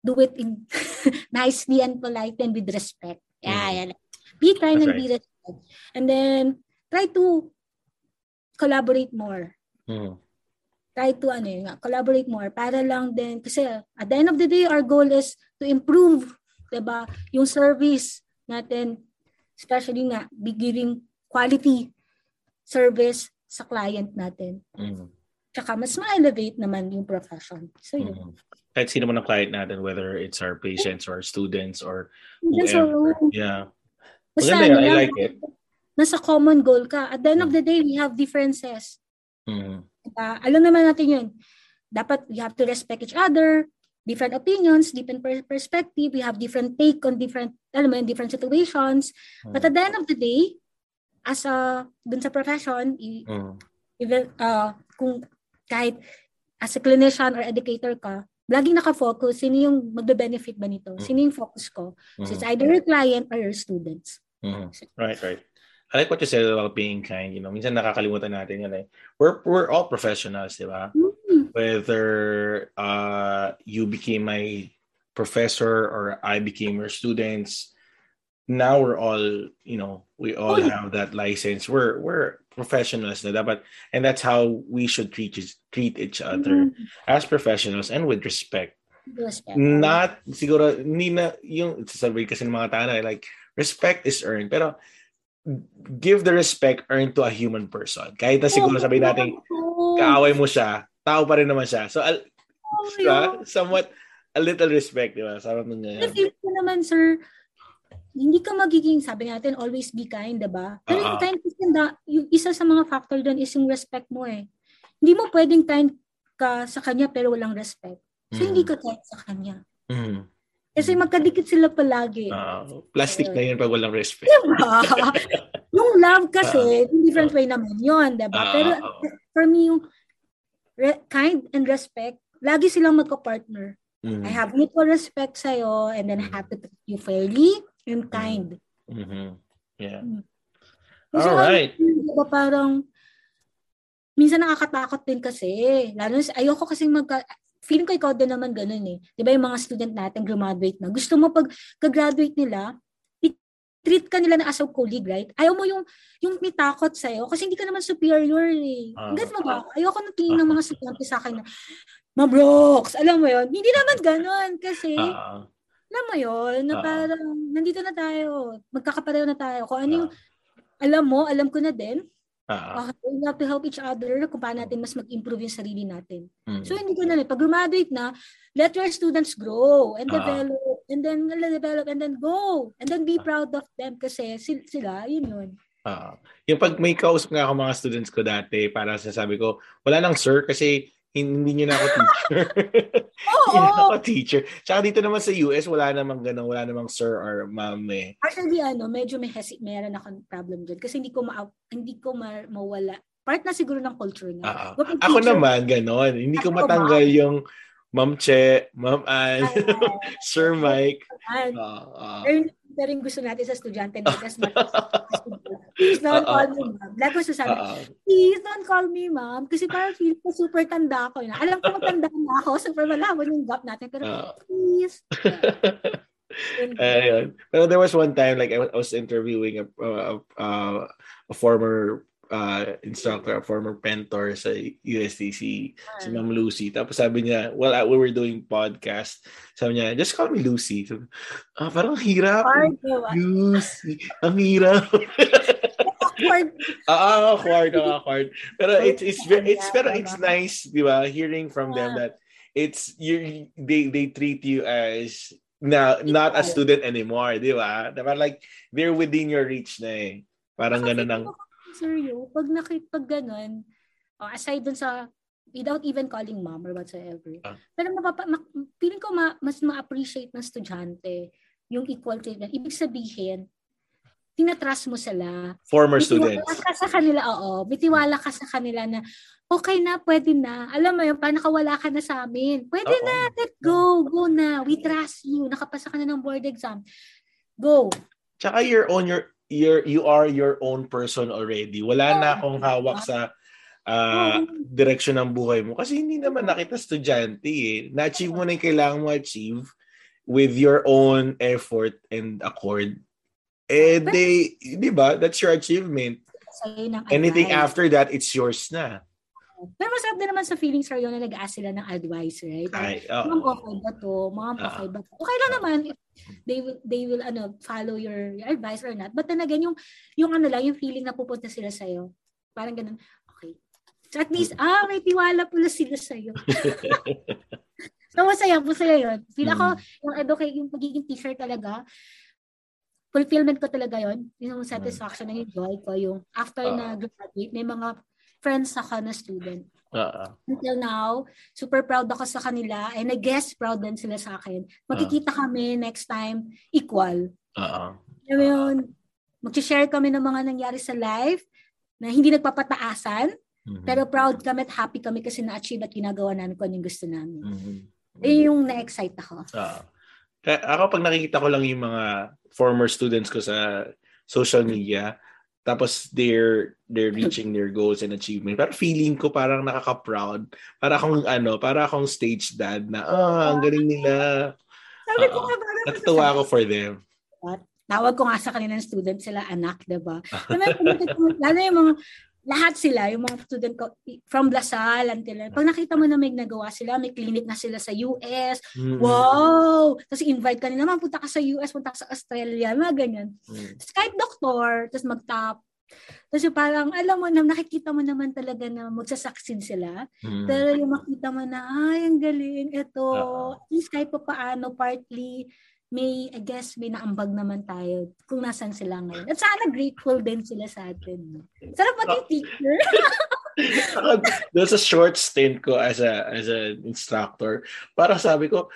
do it in nicely and polite and with respect. Yeah, mm. yeah. Be kind That's and right. be respect. And then, try to collaborate more. Mm. Try to ano yun, collaborate more para lang din kasi at the end of the day our goal is to improve 'di ba yung service natin especially nga be giving quality service sa client natin. Mm. Tsaka mas ma-elevate naman yung profession. So yun. Mm. Kahit sino man ang client natin, whether it's our patients or our students or whoever. So, yeah. Basta, Maganda, I like it. Nasa common goal ka. At the end of the day, we have differences. Mm. Diba? Alam naman natin yun. Dapat we have to respect each other, different opinions, different perspective, we have different take on different, alam mo, different situations. Mm. But at the end of the day, as a dun sa profession i, mm. even uh, kung kahit as a clinician or educator ka laging naka-focus sino yung magbe-benefit ba nito sino yung focus ko so it's mm. either your client or your students mm. right right I like what you said about being kind. You know, minsan nakakalimutan natin yan eh. We're, we're all professionals, di ba? Mm-hmm. Whether uh, you became my professor or I became your students, now we're all you know we all oh, have that license. We're we're professionals na dapat and that's how we should treat treat each other mm-hmm. as professionals and with respect. Respect. Not siguro hindi na yung sasabi kasi ng mga tao like respect is earned. Pero give the respect earned to a human person. Kahit na siguro sabi natin kaaway mo siya tao pa rin naman siya. So, al- oh, diba? somewhat, a little respect, di ba? Uh, feel ko naman, sir, hindi ka magiging, sabi natin, always be kind, diba? Pero uh-huh. kind kasi yung isa sa mga factor doon is yung respect mo eh. Hindi mo pwedeng kind ka sa kanya pero walang respect. So, mm. hindi ka kind sa kanya. Mm. Kasi magkadikit sila palagi. Uh, plastic na yun pag walang respect. Diba? yung love kasi, uh, different way naman yun, diba? Uh, Pero for me, yung re- kind and respect, lagi silang magka-partner. Mm-hmm. I have mutual respect sa'yo and then I have to treat you fairly and kind. Mm-hmm. Yeah. Mm. Kasi All right. Diba, parang, minsan nakakatakot din kasi. Lalo, ayoko kasi magka, feeling ko ikaw din naman ganun eh. Di ba yung mga student natin graduate na, gusto mo pag graduate nila, treat ka nila na as a colleague, right? Ayaw mo yung yung may takot sa'yo kasi hindi ka naman superior eh. Uh, Gets mo ba? Ayoko nang tingin ng mga estudyante sa akin na, Ma'am Brooks, alam mo yon Hindi naman ganun kasi, uh, alam mo yon na parang nandito na tayo, magkakapareho na tayo. Kung ano yung, alam mo, alam ko na din, Uh-huh. Okay, we have to help each other kung paano natin mas mag-improve yung sarili natin. Mm-hmm. So, hindi ko na Pag graduate na, let your students grow and uh-huh. develop and then develop and then go. And then be proud of them kasi sila, yun yun. Uh, yung pag may kausap nga ako mga students ko dati, para sasabi ko, wala nang sir kasi hindi niyo na ako teacher. Oo. hindi na ako teacher. Tsaka dito naman sa US, wala namang ganun, wala namang sir or ma'am eh. Actually, ano, medyo may hesi- meron akong problem dyan kasi hindi ko ma hindi ko ma- mawala. Part na siguro ng culture niya. Uh-huh. Ako naman, ganon. Hindi ko matanggal yung Ma'am Che, Ma'am Ann, Sir Mike. Uh, uh, pero yung gusto natin sa estudyante na as much please don't uh, call me ma'am. Like ko sasabi, uh, please don't call me ma'am. Kasi parang feel ko super tanda ko na. Alam ko matanda na ako. Super malabo yung gap natin. Pero uh, please. Ayun. Pero there was one time like I was interviewing a, a, a, a former uh, instructor, former mentor sa USDC, si Ma'am Lucy. Tapos sabi niya, well, uh, we were doing podcast. Sabi niya, just call me Lucy. So, ah, parang hirap. Lucy. Ang hirap. awkward. Ah, awkward, awkward. Pero it's it's it's pero it's nice, 'di ba? Hearing from them that it's you they they treat you as na not a student anymore, 'di ba? Diba? Like they're within your reach na eh. Parang ganun ang seryo, pag nakit pag ganun, uh, aside dun sa without even calling mom or whatsoever. Uh, pero mapapa, ma, feeling ko ma, mas ma-appreciate ng estudyante yung equal treatment. Ibig sabihin, tinatrust mo sila. Former students. ka sa kanila, oo. Bitiwala ka sa kanila na, okay na, pwede na. Alam mo yun, parang nakawala ka na sa amin. Pwede Uh-oh. na, let go, go na. We trust you. Nakapasa ka na ng board exam. Go. Tsaka you're on your you're you are your own person already. Wala na akong hawak sa uh, direksyon ng buhay mo kasi hindi naman nakita estudyante eh. Na-achieve mo na yung kailangan mo achieve with your own effort and accord. Eh, they, di ba? That's your achievement. Anything after that, it's yours na. Pero masarap din naman sa feeling, sir, yun na nag-ask sila ng advice, right? Ay, oh. Ma'am, okay ba to? Ma'am, uh, okay ba to? Okay lang naman. They will, they will ano, follow your, your advice or not. But then again, yung, yung ano lang, yung feeling na pupunta sila sa'yo. Parang ganun, okay. So at least, ah, may tiwala pala sila sa'yo. so masaya, masaya yun. Feel ako, mm. yung educate, yung pagiging teacher talaga, fulfillment ko talaga yon yung satisfaction mm. ng joy ko yung after uh, na graduate may mga friends ako na student. Uh-huh. Until now, super proud ako sa kanila and I guess proud din sila sa akin. Magkikita uh-huh. kami next time equal. Oo. Uh-huh. yun, mag-share kami ng mga nangyari sa life na hindi nagpapataasan, mm-hmm. pero proud kami at happy kami kasi na-achieve at ginagawa namin kung yung gusto namin. Mm-hmm. Yun yung na-excite ako. Uh-huh. Ako pag nakikita ko lang yung mga former students ko sa social media, tapos they're they're reaching their goals and achievement. Pero feeling ko parang nakaka-proud. Para akong ano, para akong stage dad na ah, ang galing nila. Sabi ko nga natutuwa ako for them. Tawag ko nga sa kanilang student sila anak, 'di ba? Lalo yung mga lahat sila, yung mga student ko, from Lasal until, pag nakita mo na may nagawa sila, may clinic na sila sa US, mm-hmm. wow! Tapos invite ka nila, punta ka sa US, punta ka sa Australia, mga ganyan. Mm-hmm. Tapos kahit doktor, tapos mag-top, Kasi parang, alam mo na, nakikita mo naman talaga na magsasucceed sila. Mm. Pero yung makita mo na, ay, ang galing, ito, uh-huh. at least kahit pa paano, partly, may, I guess, may naambag naman tayo kung nasan sila ngayon. At sana grateful din sila sa atin. Sarap maging teacher. Doon sa short stint ko as a as an instructor, para sabi ko,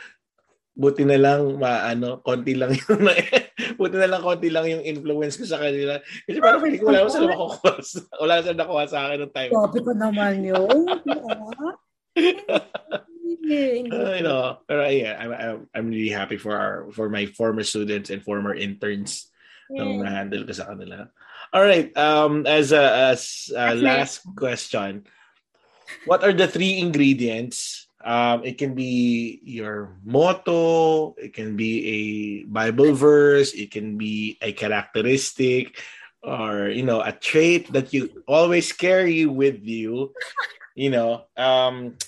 buti na lang maano, konti lang yung buti na lang konti lang yung influence ko sa kanila. Kasi parang feeling ko wala ko sila makukuha. Wala sila nakuha sa akin ng time. Sabi ko naman yun. you know, pero yeah, I'm, I'm I'm really happy for our for my former students and former interns yeah. nung na-handle ko sa kanila. All right, um as a as a last question, what are the three ingredients? Um, it can be your motto, it can be a Bible verse, it can be a characteristic, or you know, a trait that you always carry with you. You know, um,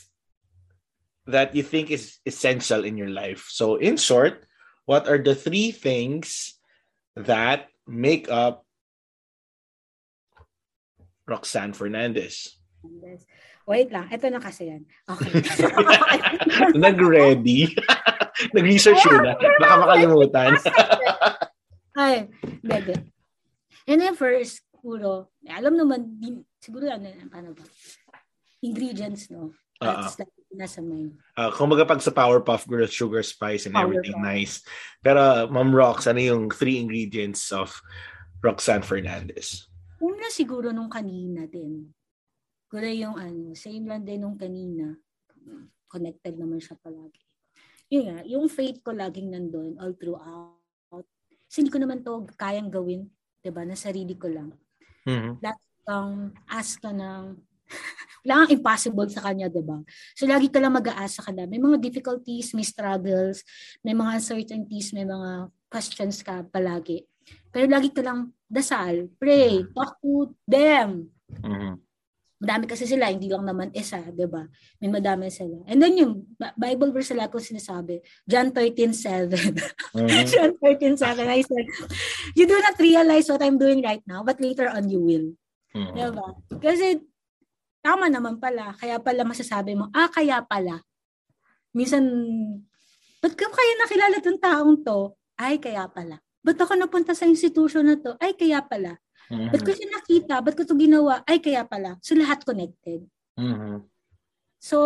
that you think is essential in your life. So, in short, what are the three things that make up Roxanne Fernandez? Wait lang, ito na kasi yan. Okay. Nag-ready. Nag-research yun na. Baka makalimutan. Ay, bebe. And then first, siguro, alam naman, siguro ano, paano ba? Ingredients, no? That's uh-huh. like nasa mind. Uh, kung pag sa Powerpuff Girls, sugar, spice, and Power everything nice. Pero, Ma'am Rox, ano yung three ingredients of Roxanne Fernandez? Una siguro nung kanina din. Siguro yung ano, same lang din nung kanina. Connected naman siya palagi. Yun nga, yung faith ko laging nandun all throughout. Kasi hindi ko naman to kayang gawin, 'di ba na sarili ko lang. Mm-hmm. Lahat kang ask ka ng wala kang impossible sa kanya, di ba? So, lagi ka lang mag-aasa ka na. May mga difficulties, may struggles, may mga uncertainties, may mga questions ka palagi. Pero lagi ka lang dasal, pray, mm-hmm. talk to them. Mm-hmm. Madami kasi sila, hindi lang naman isa, di ba? May madami sila. And then yung Bible verse sila ko sinasabi, John 13.7. Mm-hmm. John 13.7, I said, you do not realize what I'm doing right now, but later on you will. Mm-hmm. Diba? Kasi tama naman pala. Kaya pala masasabi mo, ah, kaya pala. Minsan, ba't ka kaya nakilala tong taong to? Ay, kaya pala. Ba't ako napunta sa institution na to? Ay, kaya pala. Mm-hmm. Ba't ko siya nakita? Ba't ko to ginawa? Ay, kaya pala. So, lahat connected. Mm-hmm. So,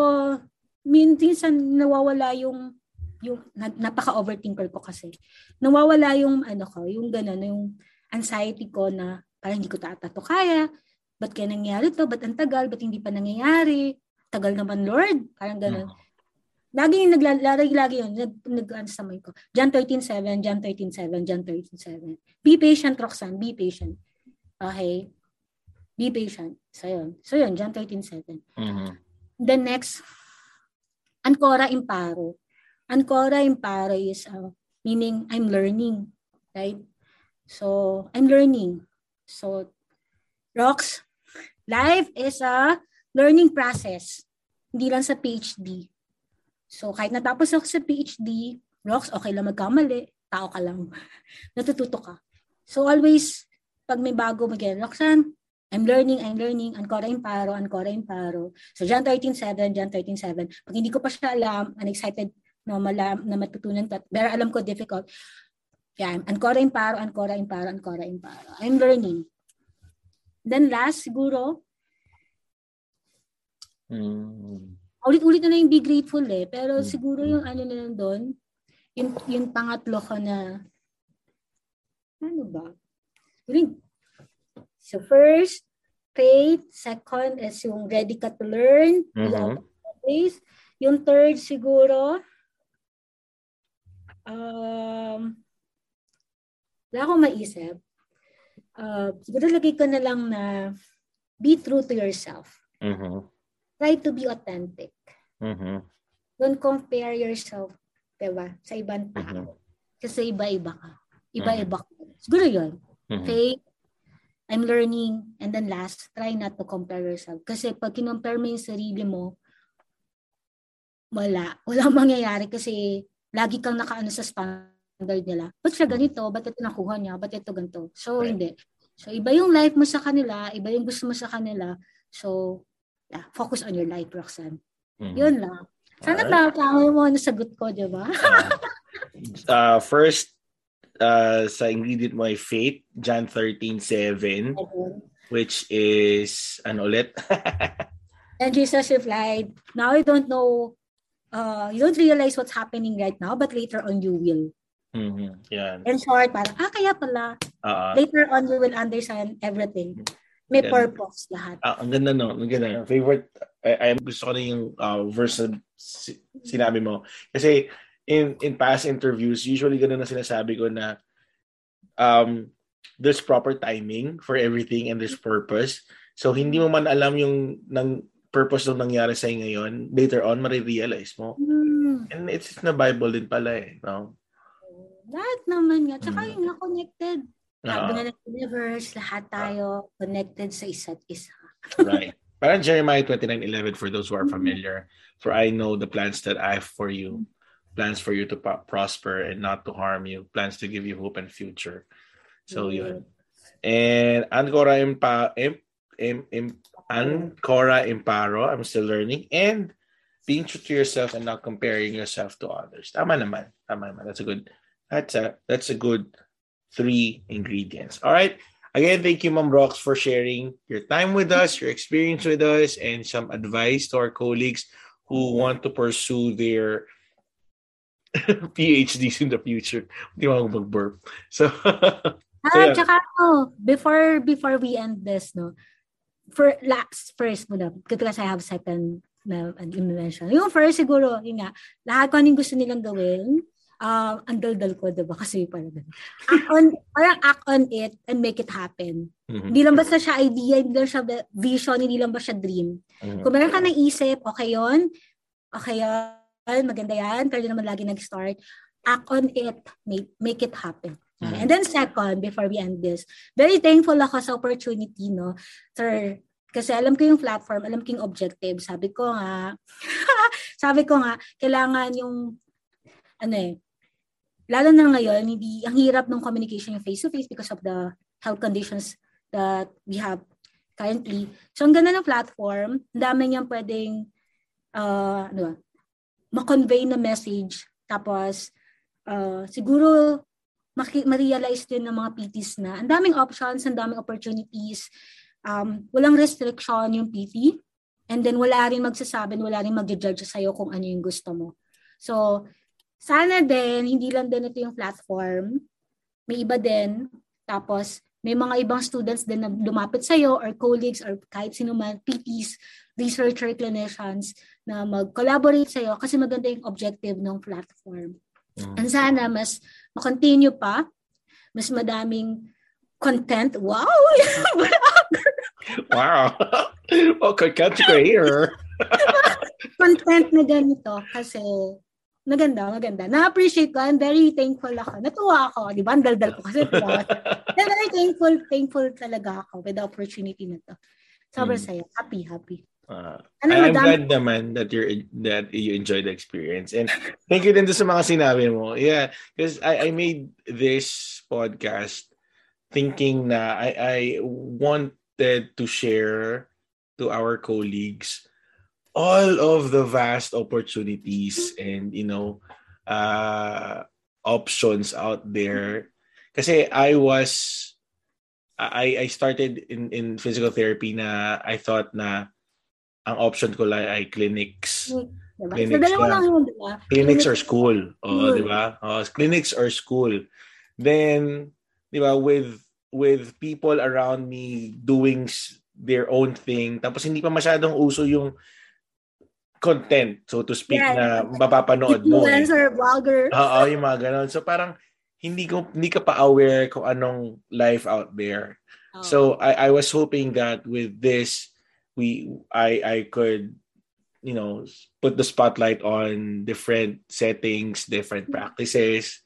minsan nawawala yung yung napaka-overthinker ko kasi. Nawawala yung ano ko, yung gano'n, yung anxiety ko na parang hindi ko tata to kaya, Ba't kaya nangyari to? Ba't ang tagal? Ba't hindi pa nangyayari? Tagal naman, Lord. Parang ganun. Hmm. Lagi yung naglalari, lagi yun, nag, nag sa ko. John 13.7, John 13.7, John 13.7. Be patient, Roxanne, be patient. Okay? Be patient. So yun. So yun, John 13.7. Mm-hmm. The next, Ancora Imparo. Ancora Imparo is, uh, meaning I'm learning. Right? So, I'm learning. So, Rox, Life is a learning process. Hindi lang sa PhD. So, kahit natapos ako sa PhD, Rox, okay lang magkamali. Tao ka lang. Natututo ka. So, always, pag may bago, mag Roxanne, I'm learning, I'm learning, ancora imparo, ancora imparo. So, John 13.7, John 13.7. Pag hindi ko pa siya alam, I'm excited na, malam, na matutunan ko, pero alam ko difficult. Yan, ancora imparo, ancora imparo, ancora imparo. I'm learning. Then last, siguro, mm. ulit-ulit na, na yung be grateful eh. Pero mm. siguro yung ano na doon, yung, yung pangatlo ko na, ano ba? So first, faith. Second is yung ready ka to learn. Mm-hmm. Yung third siguro, um, wala akong maisip uh, siguro lagay ko na lang na be true to yourself. Mm-hmm. Try to be authentic. Mm-hmm. Don't compare yourself, diba, sa ibang tao. Mm-hmm. Kasi iba-iba ka. Iba-iba ka. Siguro yun. Mm-hmm. Faith, I'm learning, and then last, try not to compare yourself. Kasi pag kinompare mo yung sarili mo, wala. Walang mangyayari kasi lagi kang nakaano sa standard nila. Ba't siya ganito? Ba't ito nakuha niya? Ba't ito ganito? So, right. hindi. So, iba yung life mo sa kanila, iba yung gusto mo sa kanila. So, yeah, focus on your life, Roxanne. Mm-hmm. Yun lang. Sana right. tama mo na sagot ko, di ba? uh, uh, first, uh, sa ingredient mo ay faith, John 13:7, which is, ano ulit? and Jesus replied, Now I don't know, uh, you don't realize what's happening right now, but later on you will. Mm-hmm. Yeah. In short, parang, ah, kaya pala. Uh-huh. Later on, you will understand everything. May ganda. purpose lahat. Ah, ang ganda no. Ang ganda. Favorite, I, I gusto ko na yung uh, verse na sinabi mo. Kasi in in past interviews, usually ganun na sinasabi ko na um, there's proper timing for everything and there's purpose. So, hindi mo man alam yung ng purpose ng nangyari sa ngayon, later on, marirealize mo. Mm. And it's na Bible din pala eh. No? Lahat naman nga. Tsaka mm. yung na-connected. Sabi uh, ng universe, lahat tayo connected sa isa't isa. right. Parang Jeremiah 29:11 for those who are mm-hmm. familiar. For I know the plans that I have for you. Plans for you to prosper and not to harm you. Plans to give you hope and future. So yeah. yun. And Ancora Impa, Imp, Imp, Imp, Ancora Imparo, I'm still learning. And being true to yourself and not comparing yourself to others. Tama naman. Tama naman. That's a good that's a that's a good three ingredients. All right. Again, thank you, Mom Rox, for sharing your time with us, your experience with us, and some advice to our colleagues who want to pursue their PhDs in the future. Hindi mo mag-burp. So, so ah, tsaka, oh, before, before we end this, no, for last, first muna, because I have second na an mention. Yung first siguro, yun nga, lahat ko anong gusto nilang gawin, uh, ang daldal ko, diba? Kasi parang, act on, parang act on it and make it happen. Mm-hmm. Hindi lang basta siya idea, hindi lang siya vision, hindi lang ba siya dream. Mm-hmm. Kung meron ka naisip, okay yon okay yon maganda yan, pero naman lagi nag-start. Act on it, make, make it happen. Mm-hmm. And then second, before we end this, very thankful ako sa opportunity, no? Sir, kasi alam ko yung platform, alam ko yung objective. Sabi ko nga, sabi ko nga, kailangan yung, ano eh, lalo na ngayon, hindi, ang hirap ng communication yung face-to-face because of the health conditions that we have currently. So, ang ganda ng platform, ang dami niyang pwedeng, uh, ano ma-convey na message. Tapos, uh, siguro, ma-realize din ng mga PTs na ang daming options, ang daming opportunities. Um, walang restriction yung PT. And then, wala rin magsasabi, wala rin mag-judge sa'yo kung ano yung gusto mo. So, sana din, hindi lang din ito yung platform. May iba din. Tapos, may mga ibang students din na lumapit sa'yo or colleagues or kahit sino man, PTs, researcher, clinicians na mag-collaborate sa'yo kasi maganda yung objective ng platform. Mm. And sana mas ma-continue pa, mas madaming content. Wow! wow! well, content creator. content na ganito kasi maganda, maganda. Na-appreciate ko. I'm very thankful ako. Natuwa ako. Di ba? Ang daldal ko kasi. I'm very thankful, thankful talaga ako with the opportunity na to. Sobrang hmm. saya. Happy, happy. Uh, ano, I'm glad naman that you're that you enjoyed the experience and thank you din sa mga sinabi mo. Yeah, because I I made this podcast thinking na I I wanted to share to our colleagues all of the vast opportunities and you know uh options out there kasi I was I I started in in physical therapy na I thought na ang option ko lang ay clinics. Diba? Clinics, so, lang yun, diba? clinics or school. Oh, di ba? Oh, clinics or school. Then, di ba, with with people around me doing their own thing, tapos hindi pa masyadong uso yung content, so to speak, yeah, na mapapanood mo. Eh. Influencer, eh. vlogger. Oo, yung mga ganun. So parang hindi ko hindi ka pa aware kung anong life out there. Oh. So I I was hoping that with this we I I could you know put the spotlight on different settings, different practices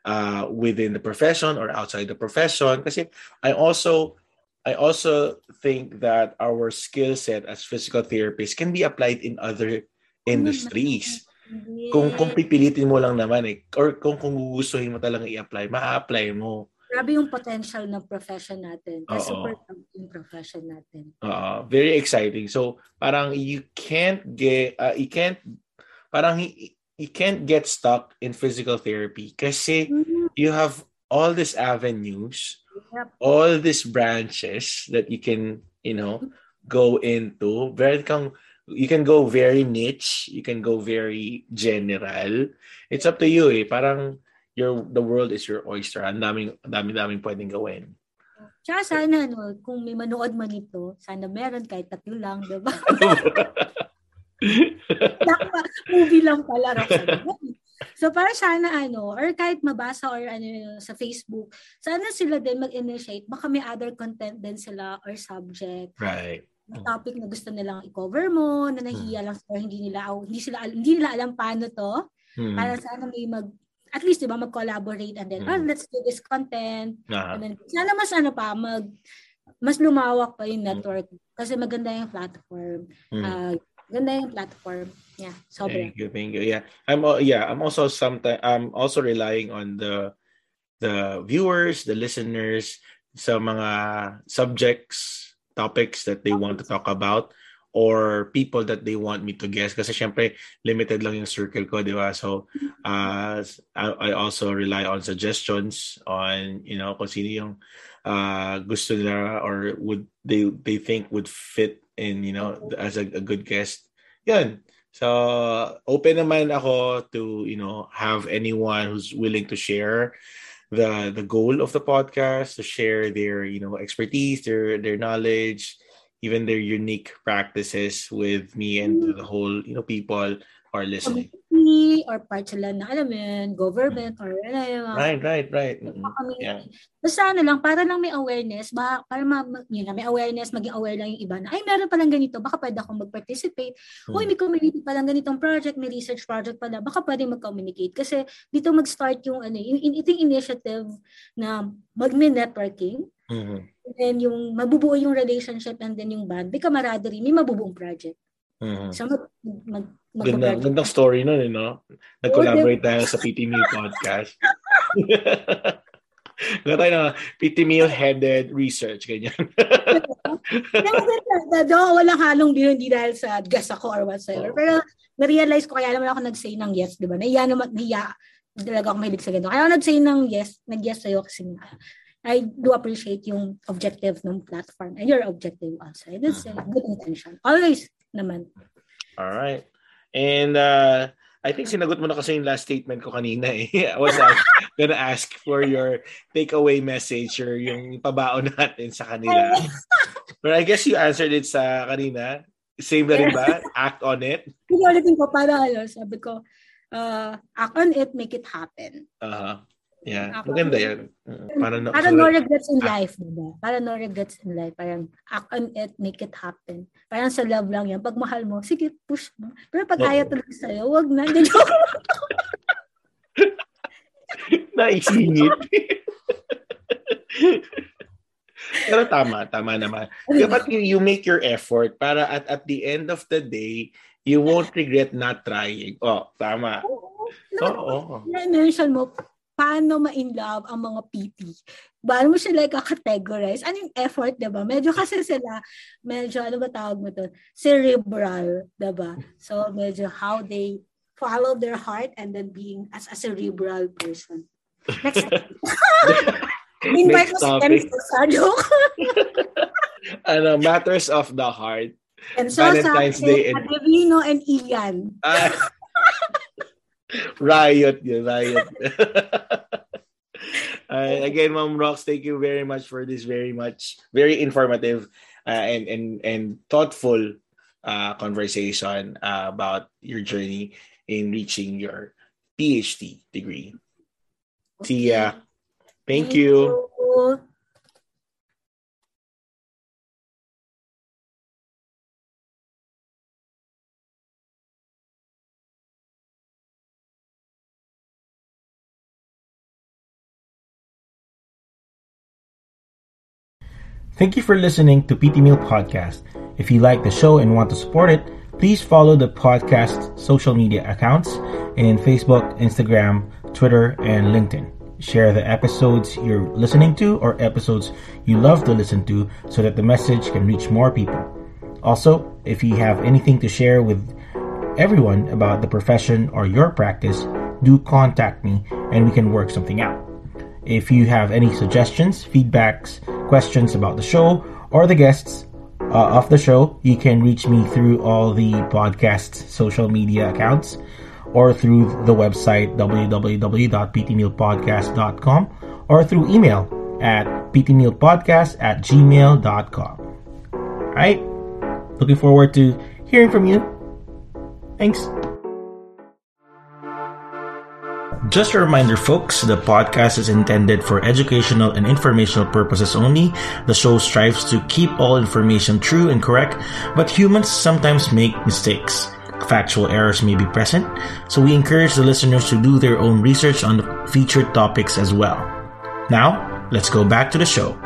uh within the profession or outside the profession kasi I also I also think that our skill set as physical therapists can be applied in other industries. Kung kung pipilitin mo lang naman eh or kung kung gugustuhin mo talaga i-apply, ma-apply mo. Grabe yung potential ng profession natin. Kasi super yung profession natin. Uh, very exciting. So, parang you can't get, uh, you can't, parang you can't get stuck in physical therapy kasi mm-hmm. you have all these avenues, yep. all these branches that you can, you know, go into. Very kang, you can go very niche, you can go very general. It's up to you eh. Parang your the world is your oyster. Ang daming daming daming pwedeng gawin. Tsaka sana, no, kung may manood man ito, sana meron kahit tatlo lang, di ba? movie lang pala. So para sana ano, or kahit mabasa or ano sa Facebook, sana sila din mag-initiate. Baka may other content din sila or subject. Right. topic na gusto nilang i-cover mo, na nahiya hmm. lang sila, hindi nila hindi sila hindi nila alam paano to. Hmm. Para sana may mag at least 'di ba mag-collaborate and then hmm. oh, let's do this content. Uh-huh. And then sana mas ano pa mag mas lumawak pa yung network hmm. kasi maganda yung platform. Hmm. Uh, Ganda yung platform. Yeah, sobra. Thank you, thank you. Yeah, I'm yeah, I'm also sometimes I'm also relying on the the viewers, the listeners sa mga subjects, topics that they want to talk about or people that they want me to guess kasi syempre limited lang yung circle ko di ba so uh, I, I also rely on suggestions on you know kung sino yung uh, gusto nila or would they they think would fit and you know as a, a good guest. Yun. So open naman ako to you know have anyone who's willing to share the the goal of the podcast to share their you know expertise their their knowledge even their unique practices with me and the whole you know people are listening community or part sila na alam mo yun, government or ano yun. Right, right, right. Yeah. Basta ano lang, para lang may awareness, ba, para ma, yun na, may awareness, maging aware lang yung iba na, ay, meron palang ganito, baka pwede akong mag-participate. Hmm. Uy, may community palang ganitong project, may research project pala, baka pwede mag-communicate. Kasi dito mag-start yung, ano, yung, yung initiative na mag-networking, Mm-hmm. And then yung mabubuo yung relationship and then yung band, may camaraderie, may mabubuong project. Mm-hmm. So mag, mag, mag Ganda, gandang story nun, eh, no? Nag-collaborate tayo sa PT Meal podcast. Ganda tayo na PT Meal headed research, ganyan. Do, walang halong biro, hindi dahil sa gas ako or whatsoever. Oh. Pero na-realize ko, kaya naman ako nag-say ng yes, di ba? Nahiya naman, nahiya talaga ako mahilig sa ganito. Kaya ako nag-say ng yes, nag-yes sa'yo kasi I do appreciate yung objective ng platform and your objective also. It's a good intention. Always naman. All right. And uh, I think sinagot mo na kasi yung last statement ko kanina eh. I was gonna ask for your takeaway message or yung pabaon natin sa kanila. But I guess you answered it sa kanina. Same na rin ba? Act on it? Hindi ulitin ko para ano, sabi ko, uh, act on it, make it happen. Uh-huh. Yeah, ako, maganda yan. Para no, para no regrets in life, diba? Para no regrets in life. Parang act on it, make it happen. Parang sa love lang yan. Pag mahal mo, sige, push mo. Pero pag no. ayaw talaga sa'yo, wag na. Naisingit. Pero tama, tama naman. Dapat you, you make your effort para at, at the end of the day, you won't regret not trying. Oh, tama. Oo. Oh, oh. Na-mention mo, paano ma-in love ang mga PT. Paano mo sila i-categorize? Ano yung effort, di ba? Medyo kasi sila, medyo, ano ba tawag mo to? Cerebral, di ba? So, medyo how they follow their heart and then being as a cerebral person. Next Invite mo si Ken sa joke. ano, matters of the heart. And so Valentine's Day and Adivino and Ian. Uh, riot yun, riot. uh, again, Mom Rocks, thank you very much for this very much, very informative uh, and, and, and thoughtful uh, conversation uh, about your journey in reaching your PhD degree. Okay. See ya. Thank, thank you. you. Thank you for listening to PT Meal Podcast. If you like the show and want to support it, please follow the podcast social media accounts in Facebook, Instagram, Twitter, and LinkedIn. share the episodes you're listening to or episodes you love to listen to so that the message can reach more people. Also, if you have anything to share with everyone about the profession or your practice, do contact me and we can work something out. If you have any suggestions, feedbacks, questions about the show or the guests uh, of the show, you can reach me through all the podcast social media accounts or through the website www.ptneilpodcast.com or through email at ptmealpodcast at gmail.com. Alright? Looking forward to hearing from you. Thanks. Just a reminder, folks, the podcast is intended for educational and informational purposes only. The show strives to keep all information true and correct, but humans sometimes make mistakes. Factual errors may be present, so we encourage the listeners to do their own research on the featured topics as well. Now, let's go back to the show.